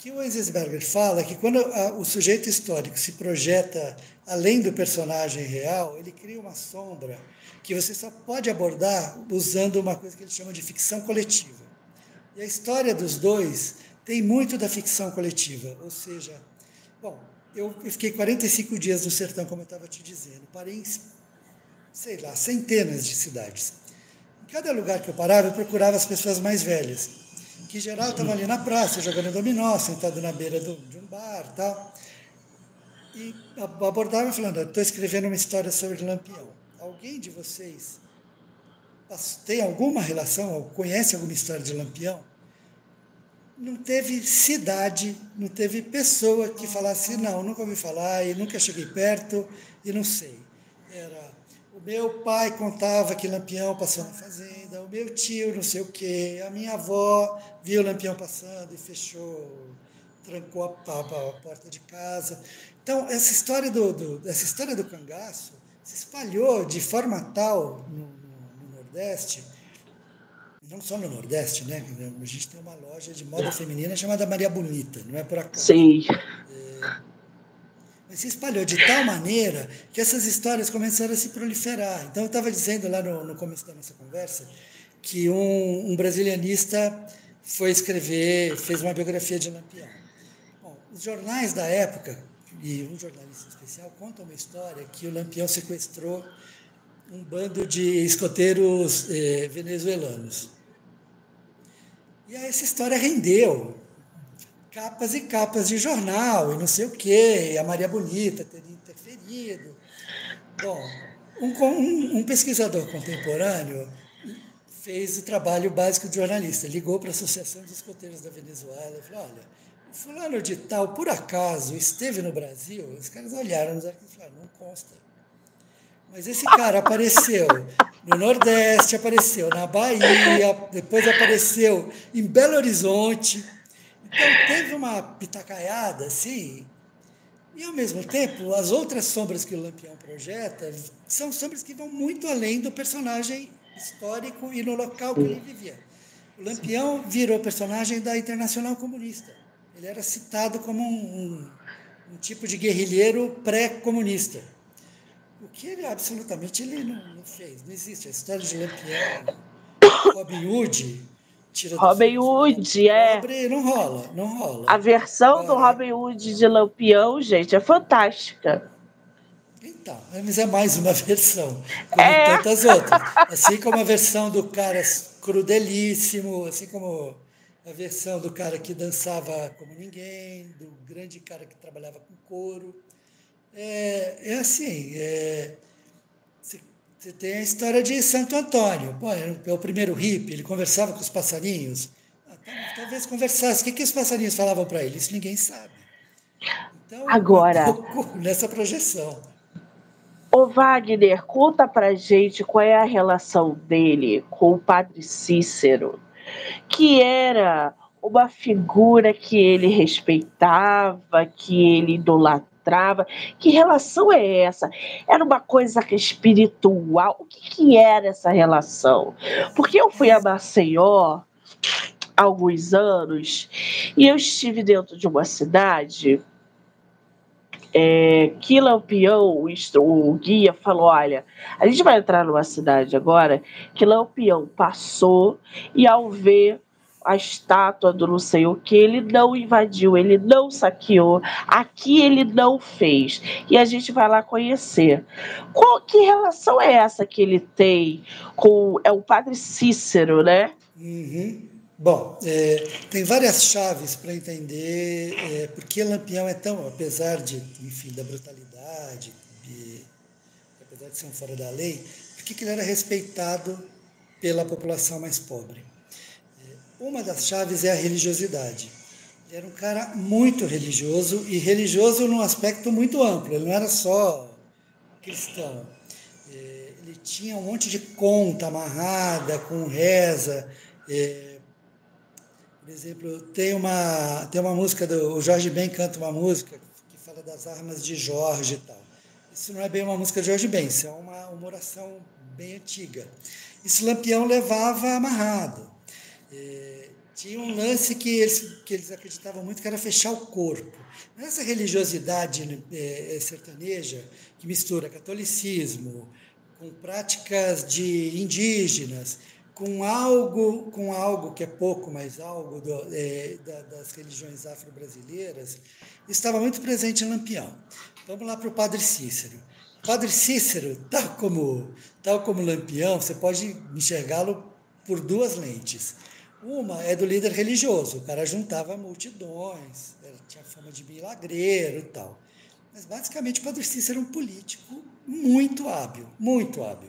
que o Enzensberger fala é que quando a, o sujeito histórico se projeta além do personagem real, ele cria uma sombra que você só pode abordar usando uma coisa que ele chama de ficção coletiva. E a história dos dois tem muito da ficção coletiva, ou seja, bom, eu, fiquei 45 dias no sertão, como eu estava te dizendo, parei em, sei lá, centenas de cidades. Em cada lugar que eu parava, eu procurava as pessoas mais velhas que geral estava ali na praça, jogando dominó, sentado na beira do, de um bar tal. E abordava falando, estou escrevendo uma história sobre Lampião. Alguém de vocês tem alguma relação, conhece alguma história de Lampião? Não teve cidade, não teve pessoa que falasse, não, nunca ouvi falar, e nunca cheguei perto, e não sei. Era o meu pai contava que Lampião passou na fazenda, o meu tio não sei o quê, a minha avó viu Lampião passando e fechou, trancou a, a, a porta de casa. Então, essa história do, do, essa história do cangaço se espalhou de forma tal no, no, no Nordeste, não só no Nordeste, né? A gente tem uma loja de moda feminina chamada Maria Bonita, não é por acaso.
Sim.
É, mas se espalhou de tal maneira que essas histórias começaram a se proliferar. Então, eu estava dizendo lá no, no, começo da nossa conversa que um, um, brasilianista foi escrever, fez uma biografia de Lampião. Bom, os jornais da época, e um jornalista especial, conta uma história que o Lampião sequestrou um bando de escoteiros eh, venezuelanos. E aí essa história rendeu capas e capas de jornal e não sei o quê, a Maria Bonita teria interferido. Bom, um, um, um pesquisador contemporâneo fez o trabalho básico de jornalista, ligou para a Associação dos Escoteiros da Venezuela e falou, olha, fulano de tal, por acaso, esteve no Brasil? Os caras olharam nos arquivos e falaram, não consta. Mas esse cara apareceu no Nordeste, apareceu na Bahia, depois apareceu em Belo Horizonte, então teve uma pitacaiada, assim, e ao mesmo tempo, as outras sombras que o Lampião projeta são sombras que vão muito além do personagem histórico e no local que ele vivia. O Lampião virou personagem da Internacional Comunista. Ele era citado como um, um, um tipo de guerrilheiro pré-comunista. O que ele absolutamente ele não, não, fez. Não existe. A história de Lampião, Robin Hood,
Tira Robin Hood, é.
Não rola, não rola.
A versão do Robin Hood de Lampião, gente, é fantástica.
Então, mas é mais uma [laughs] versão, como é. tantas outras. Assim como a versão do cara crudelíssimo, assim como a versão do cara que dançava como ninguém, do grande cara que trabalhava com couro. É, é assim, é, você tem a história de Santo Antônio. Pô, é o primeiro hippie, ele conversava com os passarinhos. Ah, talvez conversasse. O que, que os passarinhos falavam para ele? Isso ninguém sabe.
Então, Agora,
um [laughs] nessa projeção.
O Wagner, conta pra gente qual é a relação dele com o padre Cícero, que era uma figura que ele respeitava, que ele idolatrava. Que relação é essa? Era uma coisa espiritual? O que, que era essa relação? Porque eu fui a Maceió há alguns anos e eu estive dentro de uma cidade é, Lampião, o, o guia, falou: olha, a gente vai entrar numa cidade agora que Lampião passou e ao ver a estátua do não sei o que, ele não invadiu, ele não saqueou, aqui ele não fez. E a gente vai lá conhecer. Qual que relação é essa que ele tem com é o padre Cícero, né?
Uhum. Bom, é, tem várias chaves para entender é, por que Lampião é tão, apesar de, enfim, da brutalidade, de, apesar de ser um fora da lei, por que ele era respeitado pela população mais pobre? Uma das chaves é a religiosidade. Ele era um cara muito religioso e religioso num aspecto muito amplo. Ele não era só cristão. É, ele tinha um monte de conta amarrada com reza. É, por exemplo, tem uma, tem uma música do o Jorge Ben canta uma música que fala das armas de Jorge e tal. Isso não é bem uma música de Jorge Ben, isso é uma, uma oração bem antiga. Isso Lampião levava amarrado. É, tinha um lance que eles, que eles acreditavam muito que era fechar o corpo. Essa religiosidade é, sertaneja que mistura catolicismo com práticas de indígenas, com algo, com algo que é pouco, mas algo do, é, da, das religiões afro-brasileiras, estava muito presente em Lampião. Vamos lá para o Padre Cícero. Padre Cícero, tal como, tal como Lampião, você pode enxergá-lo por duas lentes. Uma é do líder religioso, o cara juntava multidões, tinha fama de milagreiro e tal. Mas basicamente o Padre Cícero era um político muito hábil, muito hábil.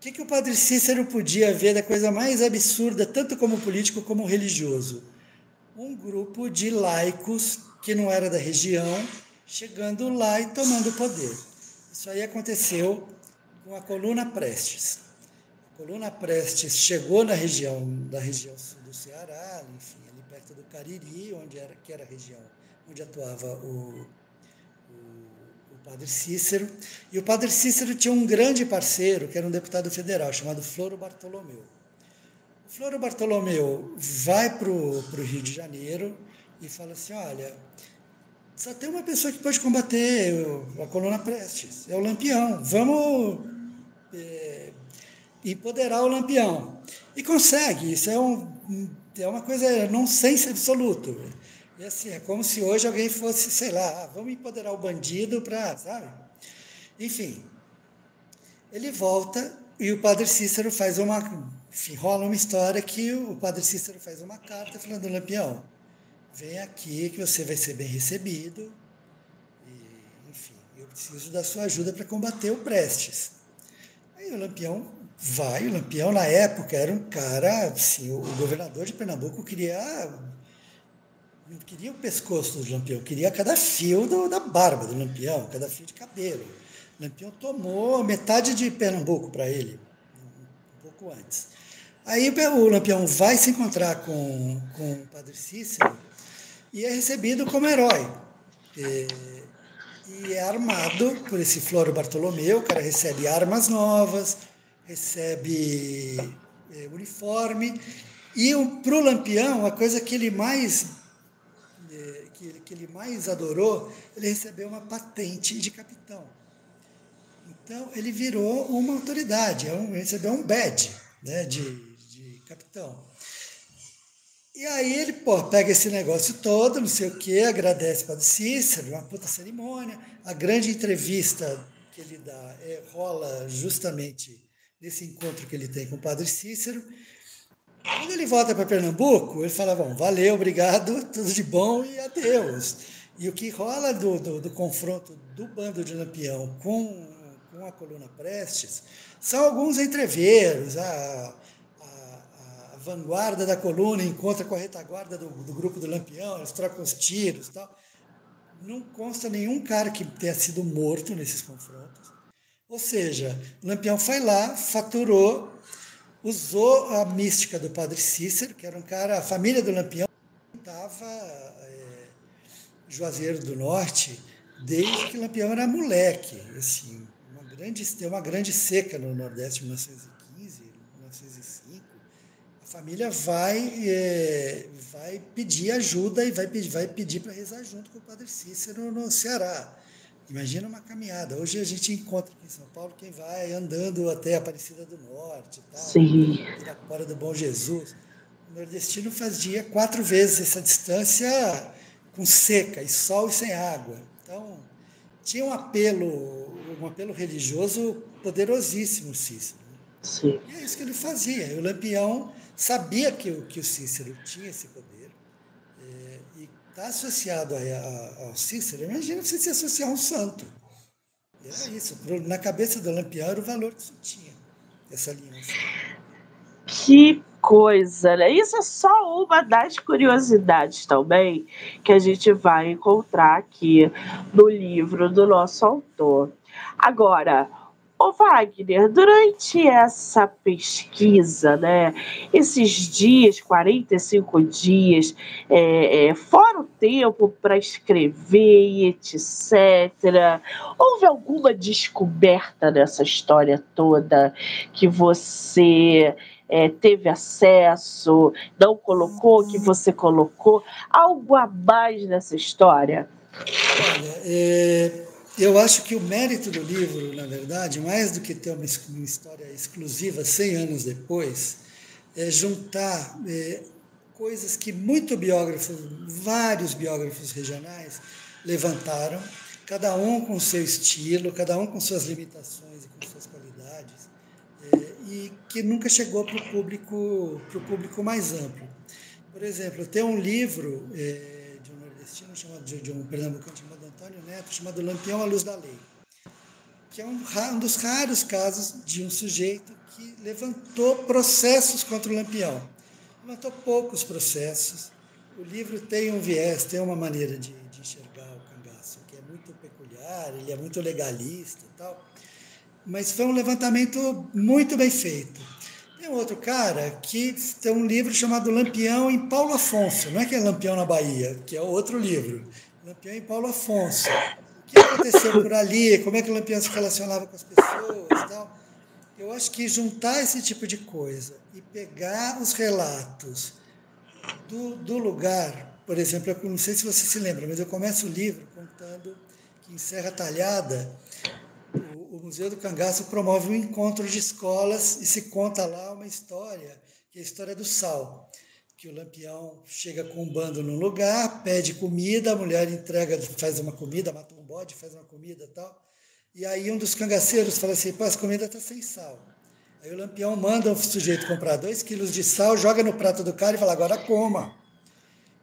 O que, que o Padre Cícero podia ver da coisa mais absurda, tanto como político como religioso? Um grupo de laicos que não era da região, chegando lá e tomando poder. Isso aí aconteceu com a coluna Prestes. Coluna Prestes chegou na região da região sul do Ceará, enfim, ali perto do Cariri, onde era que era a região onde atuava o padre Cícero. E o padre Cícero tinha um grande parceiro, que era um deputado federal, chamado Floro Bartolomeu. O Floro Bartolomeu vai para o Rio de Janeiro e fala assim: olha, só tem uma pessoa que pode combater a coluna Prestes, é o Lampião. Vamos. É, empoderar o lampião. E consegue, isso é, um, é uma coisa nonsense absoluto. E assim, é como se hoje alguém fosse, sei lá, ah, vamos empoderar o bandido para, sabe? Enfim, ele volta e o padre Cícero faz uma, enfim, rola uma história que o padre Cícero faz uma carta falando, Lampião, vem aqui que você vai ser bem recebido, e, enfim, eu preciso da sua ajuda para combater o Prestes. Aí o Lampião vai, o Lampião na época era um cara, assim, o, o governador de Pernambuco queria não queria o pescoço do Lampião, queria cada fio do, da barba do Lampião, cada fio de cabelo. O Lampião tomou metade de Pernambuco para ele, um pouco antes. Aí o Lampião vai se encontrar com, com o Padre Cícero e é recebido como herói. E, e é armado por esse Floro Bartolomeu, o cara recebe armas novas, recebe é, uniforme. E para o Lampião, a coisa que ele mais é, que, ele, que ele mais adorou, ele recebeu uma patente de capitão. Então ele virou uma autoridade, é um, recebeu um badge né, de, de capitão. E aí ele pô, pega esse negócio todo, não sei o quê, agradece para Cícero, uma puta cerimônia. A grande entrevista que ele dá é, rola justamente nesse encontro que ele tem com o padre Cícero. Quando ele volta para Pernambuco, ele fala: Bom, valeu, obrigado, [laughs] tudo de bom e adeus. E o que rola do, do, do confronto do bando de Lampião com, com a coluna Prestes são alguns entreveros. A, a, a vanguarda da coluna encontra com a retaguarda do, do grupo do Lampião, eles trocam os tiros tal. Não consta nenhum cara que tenha sido morto nesses confrontos. Ou seja, Lampião foi lá, faturou, usou a mística do Padre Cícero, que era um cara, a família do Lampião estava é, Juazeiro do Norte desde que Lampião era moleque. Assim, uma grande, tem uma grande seca no Nordeste em 1915, 1905. A família vai, é, vai pedir ajuda e vai vai pedir para rezar junto com o Padre Cícero no Ceará. Imagina uma caminhada. Hoje a gente encontra aqui em São Paulo quem vai andando até Aparecida do Norte, tal,
Sim.
Pirapora do Bom Jesus. O nordestino fazia quatro vezes essa distância com seca, e sol e sem água. Então, tinha um apelo, um apelo religioso poderosíssimo, Cícero.
Sim.
E é isso que ele fazia. E o Lampião sabia que, o, que o Cícero tinha esse poder. Está associado a, a, ao Cícero. Imagina você se associar a um santo. Era isso. Na cabeça do Lampião era o valor que isso tinha, essa aliança.
Que coisa, né? Isso é só uma das curiosidades também que a gente vai encontrar aqui no livro do nosso autor. Agora, o Wagner, durante essa pesquisa, né, esses dias, 45 dias, é, é, fora o tempo para escrever etc., houve alguma descoberta nessa história toda que você é, teve acesso, não colocou, que você colocou? Algo a mais nessa história?
Olha, é, eu acho que o mérito do livro, na verdade, mais do que ter uma, uma história exclusiva 100 anos depois, é juntar é, coisas que muito biógrafos, vários biógrafos regionais levantaram, cada um com seu estilo, cada um com suas limitações e com suas qualidades, é, e que nunca chegou para o público, pro público mais amplo. Por exemplo, tem um livro é, de um nordestino chamado de, de um pernambucano Antônio Neto, chamado Lampião à Luz da Lei, que é um, um dos raros casos de um sujeito que levantou processos contra o Lampião. Levantou poucos processos. O livro tem um viés, tem uma maneira de, de enxergar o cangaço, que é muito peculiar, ele é muito legalista e tal. Mas foi um levantamento muito bem feito. Tem um outro cara que tem um livro chamado Lampião em Paulo Afonso, não é que é Lampião na Bahia, que é outro livro. Lampião e Paulo Afonso. O que aconteceu por ali? Como é que o Lampião se relacionava com as pessoas? Tal. Eu acho que juntar esse tipo de coisa e pegar os relatos do, do lugar, por exemplo, eu não sei se você se lembra, mas eu começo o livro contando que em Serra Talhada o, o Museu do Cangaço promove um encontro de escolas e se conta lá uma história, que é a história do sal que o Lampião chega com um bando num lugar, pede comida, a mulher entrega, faz uma comida, mata um bode, faz uma comida e tal. E aí um dos cangaceiros fala assim, pô, essa comida está sem sal. Aí o Lampião manda o sujeito comprar dois quilos de sal, joga no prato do cara e fala, agora coma.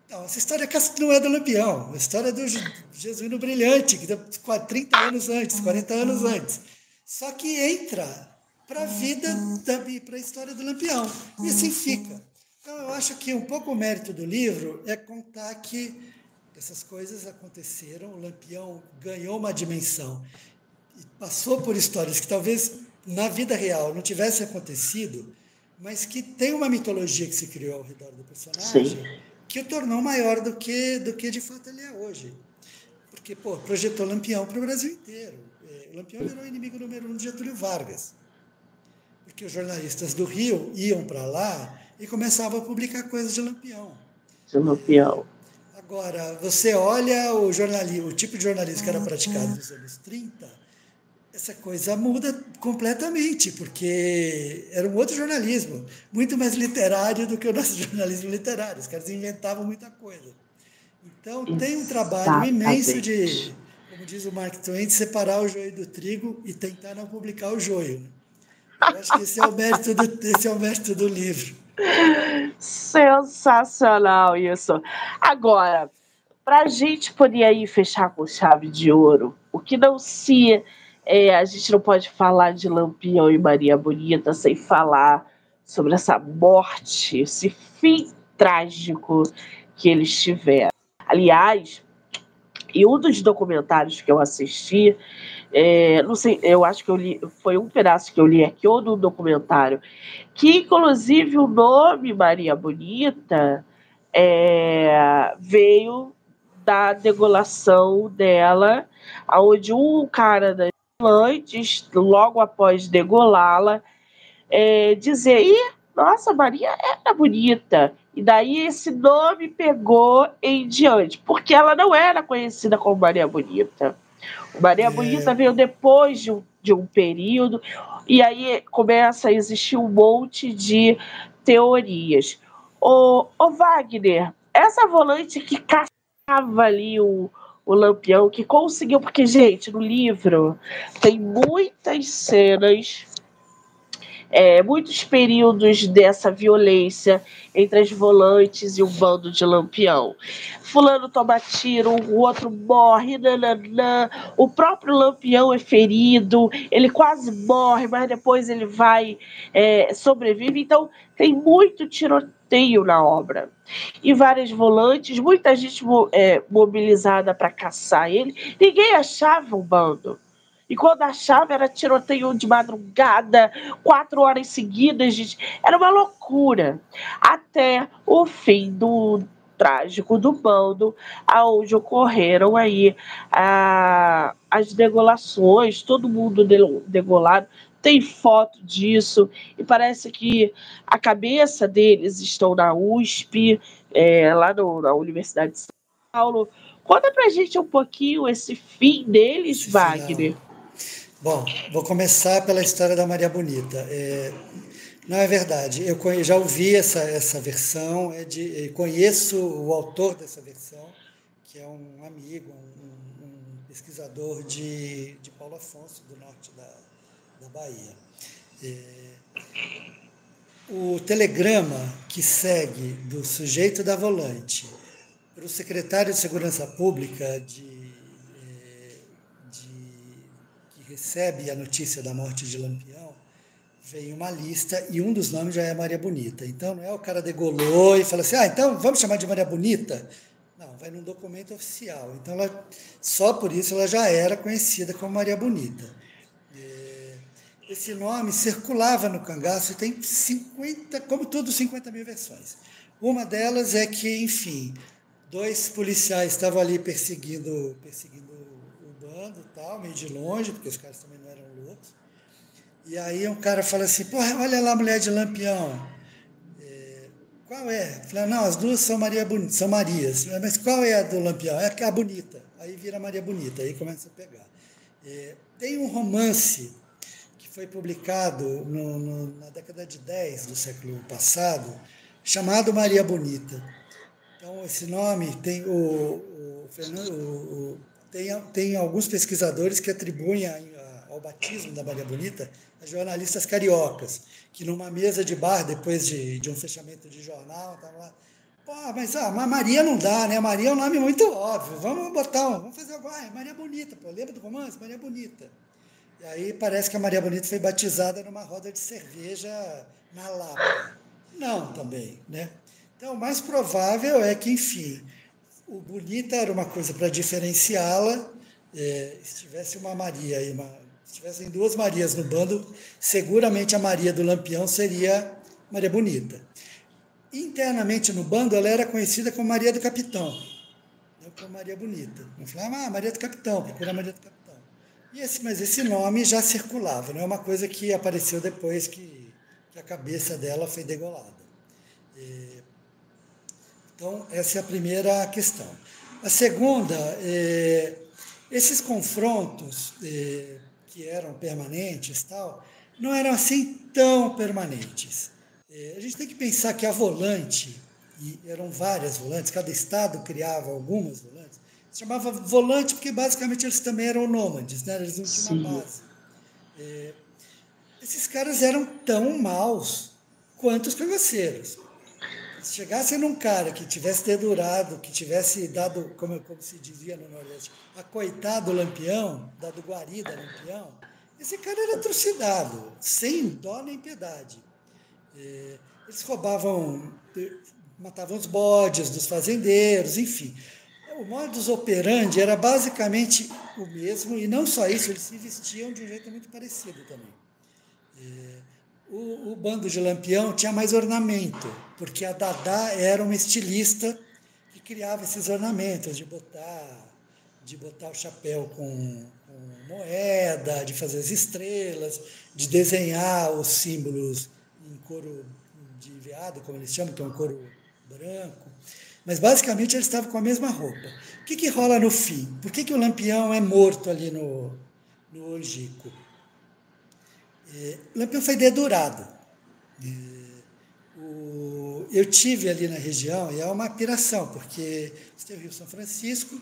Então, essa história não é do Lampião, a história é do Jesuíno Brilhante, que deu 30 anos antes, 40 anos antes. Só que entra para a vida, para a história do Lampião. E assim fica. Então, eu acho que um pouco o mérito do livro é contar que essas coisas aconteceram, o Lampião ganhou uma dimensão e passou por histórias que talvez na vida real não tivessem acontecido, mas que tem uma mitologia que se criou ao redor do personagem Sim. que o tornou maior do que, do que de fato ele é hoje. Porque, pô, projetou Lampião para o Brasil inteiro. É, o Lampião virou o inimigo número um de Getúlio Vargas. Porque os jornalistas do Rio iam para lá e começava a publicar coisas de Lampião.
De Lampião.
Agora, você olha o jornalismo, o tipo de jornalismo que era praticado nos anos 30, essa coisa muda completamente, porque era um outro jornalismo, muito mais literário do que o nosso [laughs] jornalismo literário. Os caras inventavam muita coisa. Então, tem um trabalho imenso de, como diz o Mark Twain, de separar o joio do trigo e tentar não publicar o joio. Né? Eu acho que esse é o mérito do, esse é o mérito do livro.
Sensacional isso. Agora, para a gente poder aí fechar com chave de ouro, o que não se. É, a gente não pode falar de Lampião e Maria Bonita sem falar sobre essa morte, esse fim trágico que eles tiveram. Aliás, em um dos documentários que eu assisti, é, não sei, eu acho que eu li, foi um pedaço que eu li aqui, ou no documentário, que inclusive o nome Maria Bonita é, veio da degolação dela, onde um cara da antes, logo após degolá-la, é, dizer, Ih, nossa, Maria era bonita. E daí esse nome pegou em diante, porque ela não era conhecida como Maria Bonita. Maria é. Bonita veio depois de um, de um período, e aí começa a existir um monte de teorias. O, o Wagner, essa volante que caçava ali o, o Lampião, que conseguiu, porque, gente, no livro tem muitas cenas é, muitos períodos dessa violência entre as volantes e o bando de Lampião. Fulano toma tiro, o outro morre, nananã. o próprio Lampião é ferido, ele quase morre, mas depois ele vai, é, sobrevive. Então, tem muito tiroteio na obra. E várias volantes, muita gente é, mobilizada para caçar ele. Ninguém achava o bando. E quando achava, era tiroteio de madrugada, quatro horas seguidas. Gente. Era uma loucura. Até o fim do trágico do bando, aonde ocorreram aí a, as degolações, todo mundo degolado. Tem foto disso, e parece que a cabeça deles estão na USP, é, lá no, na Universidade de São Paulo. Conta pra gente um pouquinho esse fim deles, esse Wagner. Final.
Bom, vou começar pela história da Maria Bonita. É, não é verdade. Eu já ouvi essa, essa versão, é de, conheço o autor dessa versão, que é um amigo, um, um pesquisador de, de Paulo Afonso, do norte da, da Bahia. É, o telegrama que segue do sujeito da volante para o secretário de Segurança Pública de recebe a notícia da morte de Lampião, vem uma lista e um dos nomes já é Maria Bonita. Então não é o cara degolou e fala assim, ah, então vamos chamar de Maria Bonita? Não, vai num documento oficial. Então ela, só por isso ela já era conhecida como Maria Bonita. É, esse nome circulava no cangaço e tem 50, como tudo, 50 mil versões. Uma delas é que, enfim, dois policiais estavam ali perseguindo, perseguindo olhando, tal, meio de longe, porque os caras também não eram loucos. E aí um cara fala assim, porra, olha lá a mulher de Lampião. É, qual é? Fala, não, as duas são Maria Bonita, são Marias. Mas qual é a do Lampião? É a bonita. Aí vira Maria Bonita, aí começa a pegar. É, tem um romance que foi publicado no, no, na década de 10 do século passado, chamado Maria Bonita. Então, esse nome tem o, o, Fernando, o, tem, tem alguns pesquisadores que atribuem a, a, ao batismo da Maria Bonita a jornalistas cariocas, que numa mesa de bar, depois de, de um fechamento de jornal, estavam lá. Pô, mas, ah, Maria não dá, né? Maria é um nome muito óbvio. Vamos botar, um, vamos fazer agora. Ah, Maria Bonita, pô. Lembra do romance? Maria Bonita. E aí parece que a Maria Bonita foi batizada numa roda de cerveja na Lapa. Não, também, né? Então, o mais provável é que, enfim, o bonita era uma coisa para diferenciá-la. É, se tivesse uma Maria e uma, se tivessem duas Marias no bando, seguramente a Maria do Lampião seria Maria Bonita. Internamente no bando, ela era conhecida como Maria do Capitão, não como Maria Bonita. Não falava, ah, Maria do Capitão, procura Maria do Capitão. E esse, mas esse nome já circulava, não é uma coisa que apareceu depois que, que a cabeça dela foi degolada. É, então, essa é a primeira questão. A segunda, é, esses confrontos é, que eram permanentes, tal, não eram assim tão permanentes. É, a gente tem que pensar que a volante, e eram várias volantes, cada estado criava algumas volantes, se chamava volante porque basicamente eles também eram nômades, né? eles não tinham uma base. É, esses caras eram tão maus quanto os cangaceiros se chegasse num cara que tivesse dedurado, que tivesse dado, como, como se dizia no Nordeste, acoitado o lampião, dado guarida lampião, esse cara era trucidado, sem dó nem piedade. É, eles roubavam, matavam os bodes dos fazendeiros, enfim. O modus operandi era basicamente o mesmo, e não só isso, eles se vestiam de um jeito muito parecido também. O, o, bando de Lampião tinha mais ornamento, porque a Dadá era uma estilista que criava esses ornamentos de botar, de botar o chapéu com, com moeda, de fazer as estrelas, de desenhar os símbolos em couro de veado, como eles chamam, que é um couro branco. Mas basicamente eles estavam com a mesma roupa. O que, que rola no fim? Por que, que o Lampião é morto ali no, no? É, Lampião foi dedurado. É, eu tive ali na região, e é uma piração, porque você tem o Rio São Francisco,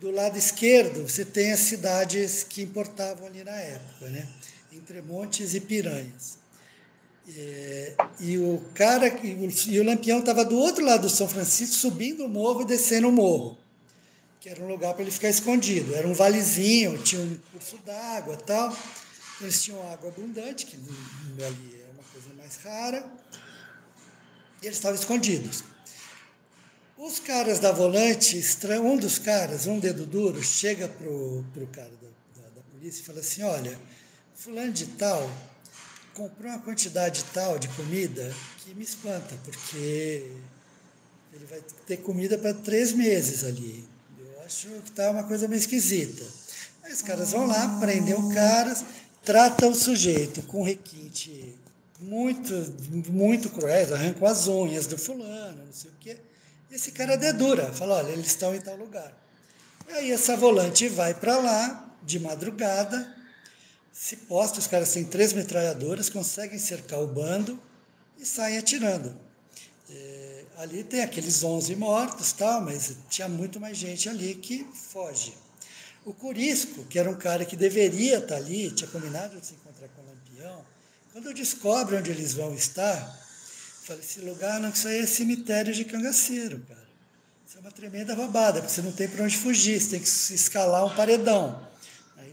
do lado esquerdo você tem as cidades que importavam ali na época, né? Entre Montes e Piranhas. É, e o cara e o Lampião estava do outro lado do São Francisco, subindo o morro e descendo o morro, que era um lugar para ele ficar escondido. Era um valezinho, tinha um curso d'água tal. Eles tinham água abundante, que ali é uma coisa mais rara, e eles estavam escondidos. Os caras da volante, um dos caras, um dedo duro, chega para o cara da, da, da polícia e fala assim: olha, fulano de tal comprou uma quantidade tal de comida que me espanta, porque ele vai ter comida para três meses ali. Eu acho que está uma coisa meio esquisita. Aí os caras vão lá, prendem o cara, tratam o sujeito com requinte muito, muito cruel, arrancam as unhas do fulano, não sei o quê. Esse cara dedura, fala, olha, eles estão em tal lugar. E aí essa volante vai para lá, de madrugada, se posta, os caras têm três metralhadoras, conseguem cercar o bando e saem atirando. É, ali tem aqueles 11 mortos, tal, mas tinha muito mais gente ali que foge. O Curisco, que era um cara que deveria estar ali, tinha combinado de se encontrar com o Lampião, quando descobre onde eles vão estar, fala, esse lugar não, isso aí é cemitério de cangaceiro, cara. Isso é uma tremenda roubada, porque você não tem para onde fugir, você tem que escalar um paredão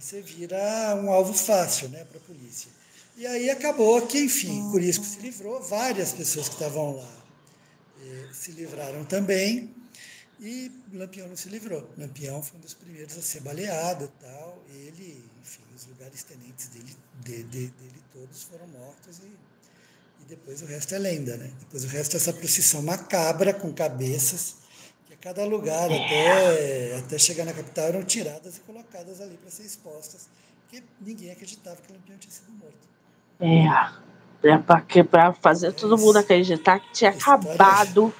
você vira um alvo fácil né, para a polícia. E aí acabou que, enfim, o Curisco se livrou, várias pessoas que estavam lá eh, se livraram também, e Lampião não se livrou. Lampião foi um dos primeiros a ser baleado tal. Ele, enfim, os lugares tenentes dele, de, de, dele todos foram mortos e, e depois o resto é lenda, né? Depois o resto é essa procissão macabra com cabeças cada lugar, até, até chegar na capital, eram tiradas e colocadas ali para ser expostas, porque ninguém acreditava que Lampião tinha sido morto.
É, é para fazer todo mundo acreditar que tinha acabado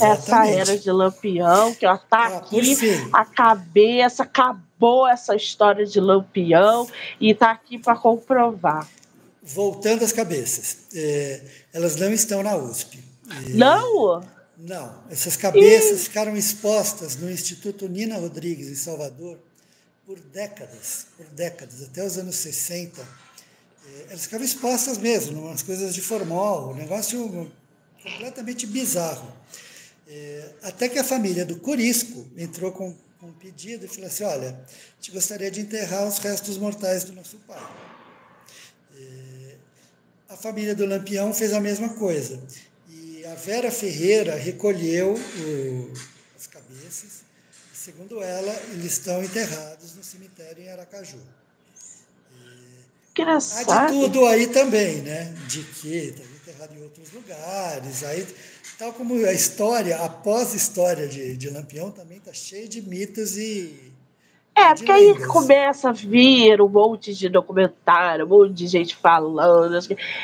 essa era de Lampião, que ó, tá ah, aqui a cabeça, acabou essa história de Lampião e tá aqui para comprovar.
Voltando às cabeças, é, elas não estão na USP.
Não?
Não, essas cabeças ficaram expostas no Instituto Nina Rodrigues, em Salvador, por décadas, por décadas, até os anos 60. É, elas ficavam expostas mesmo, umas coisas de formol, um negócio completamente bizarro. É, até que a família do Curisco entrou com, um pedido e falou assim: olha, gente gostaria de enterrar os restos mortais do nosso pai. É, a família do Lampião fez a mesma coisa a Vera Ferreira recolheu o, as cabeças. Segundo ela, eles estão enterrados no cemitério em Aracaju.
Engraçado.
Há de tudo aí também, né? De que está enterrado em outros lugares. Aí, tal como a história, a pós-história de, de Lampião, também está cheia de mitos e,
é, porque aí começa a vir um monte de documentário, um monte de gente falando.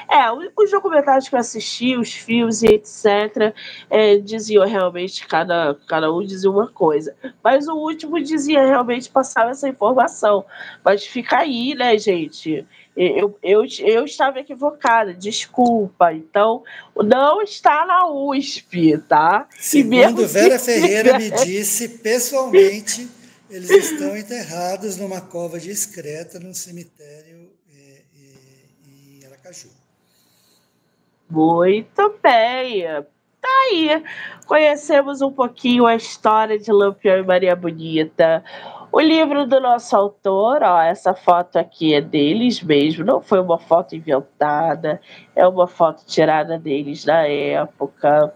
É, os documentários que eu assisti, os filmes e etc., é, diziam realmente, cada, cada um dizia uma coisa. Mas o último dizia realmente, passava essa informação. Mas fica aí, né, gente? Eu, eu, eu estava equivocada, desculpa. Então, não está na USP, tá?
Segundo Vera Ferreira me disse pessoalmente eles [coughs] estão enterrados numa cova discreta num cemitério é, é, em Aracaju.
Muito bem. Tá aí. Conhecemos um pouquinho a história de Lampião e Maria Bonita. O livro do nosso autor, ó, essa foto aqui é deles mesmo, não foi uma foto inventada, é uma foto tirada deles na época.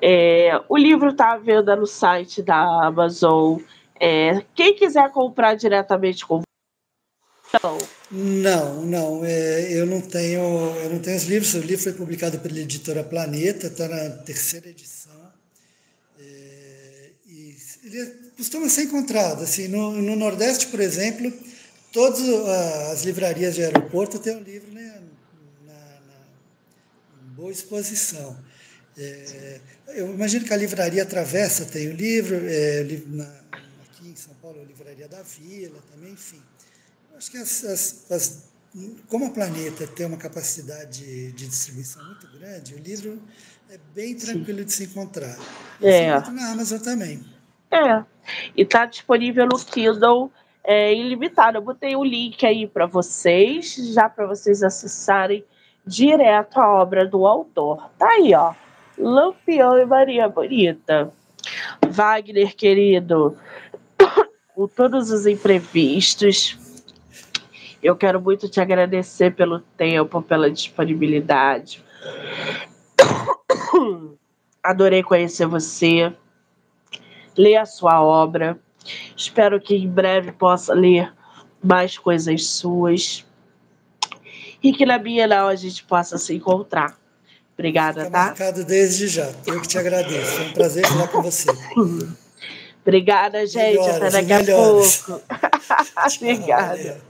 É, o livro está à venda no site da Amazon. É, quem quiser comprar diretamente com
não. Não, não. É, eu não tenho, eu não tenho os livros. O livro foi publicado pela editora Planeta, está na terceira edição. É, e ele costuma ser encontrado. Assim, no, no Nordeste, por exemplo, todas as livrarias de aeroporto têm um livro né, na, na, em boa exposição. É, eu imagino que a livraria Travessa tem o livro, é, na, aqui em São Paulo, a Livraria da Vila também, enfim. Eu acho que as, as, as, como a Planeta tem uma capacidade de distribuição muito grande, o livro é bem tranquilo Sim. de se encontrar.
É.
na Amazon também.
É. E está disponível no Kindle é, ilimitado. Eu botei o link aí para vocês, já para vocês acessarem direto a obra do autor. Tá aí, ó. Lampião e Maria Bonita. Wagner, querido, com todos os imprevistos, eu quero muito te agradecer pelo tempo, pela disponibilidade. Adorei conhecer você, ler a sua obra. Espero que em breve possa ler mais coisas suas e que na Bienal a gente possa se encontrar. Obrigada, Fica tá?
marcado desde já. Eu que te agradeço. Foi um prazer falar com você. [laughs]
Obrigada, gente. Melhoras, Até daqui a pouco. [laughs] Obrigada.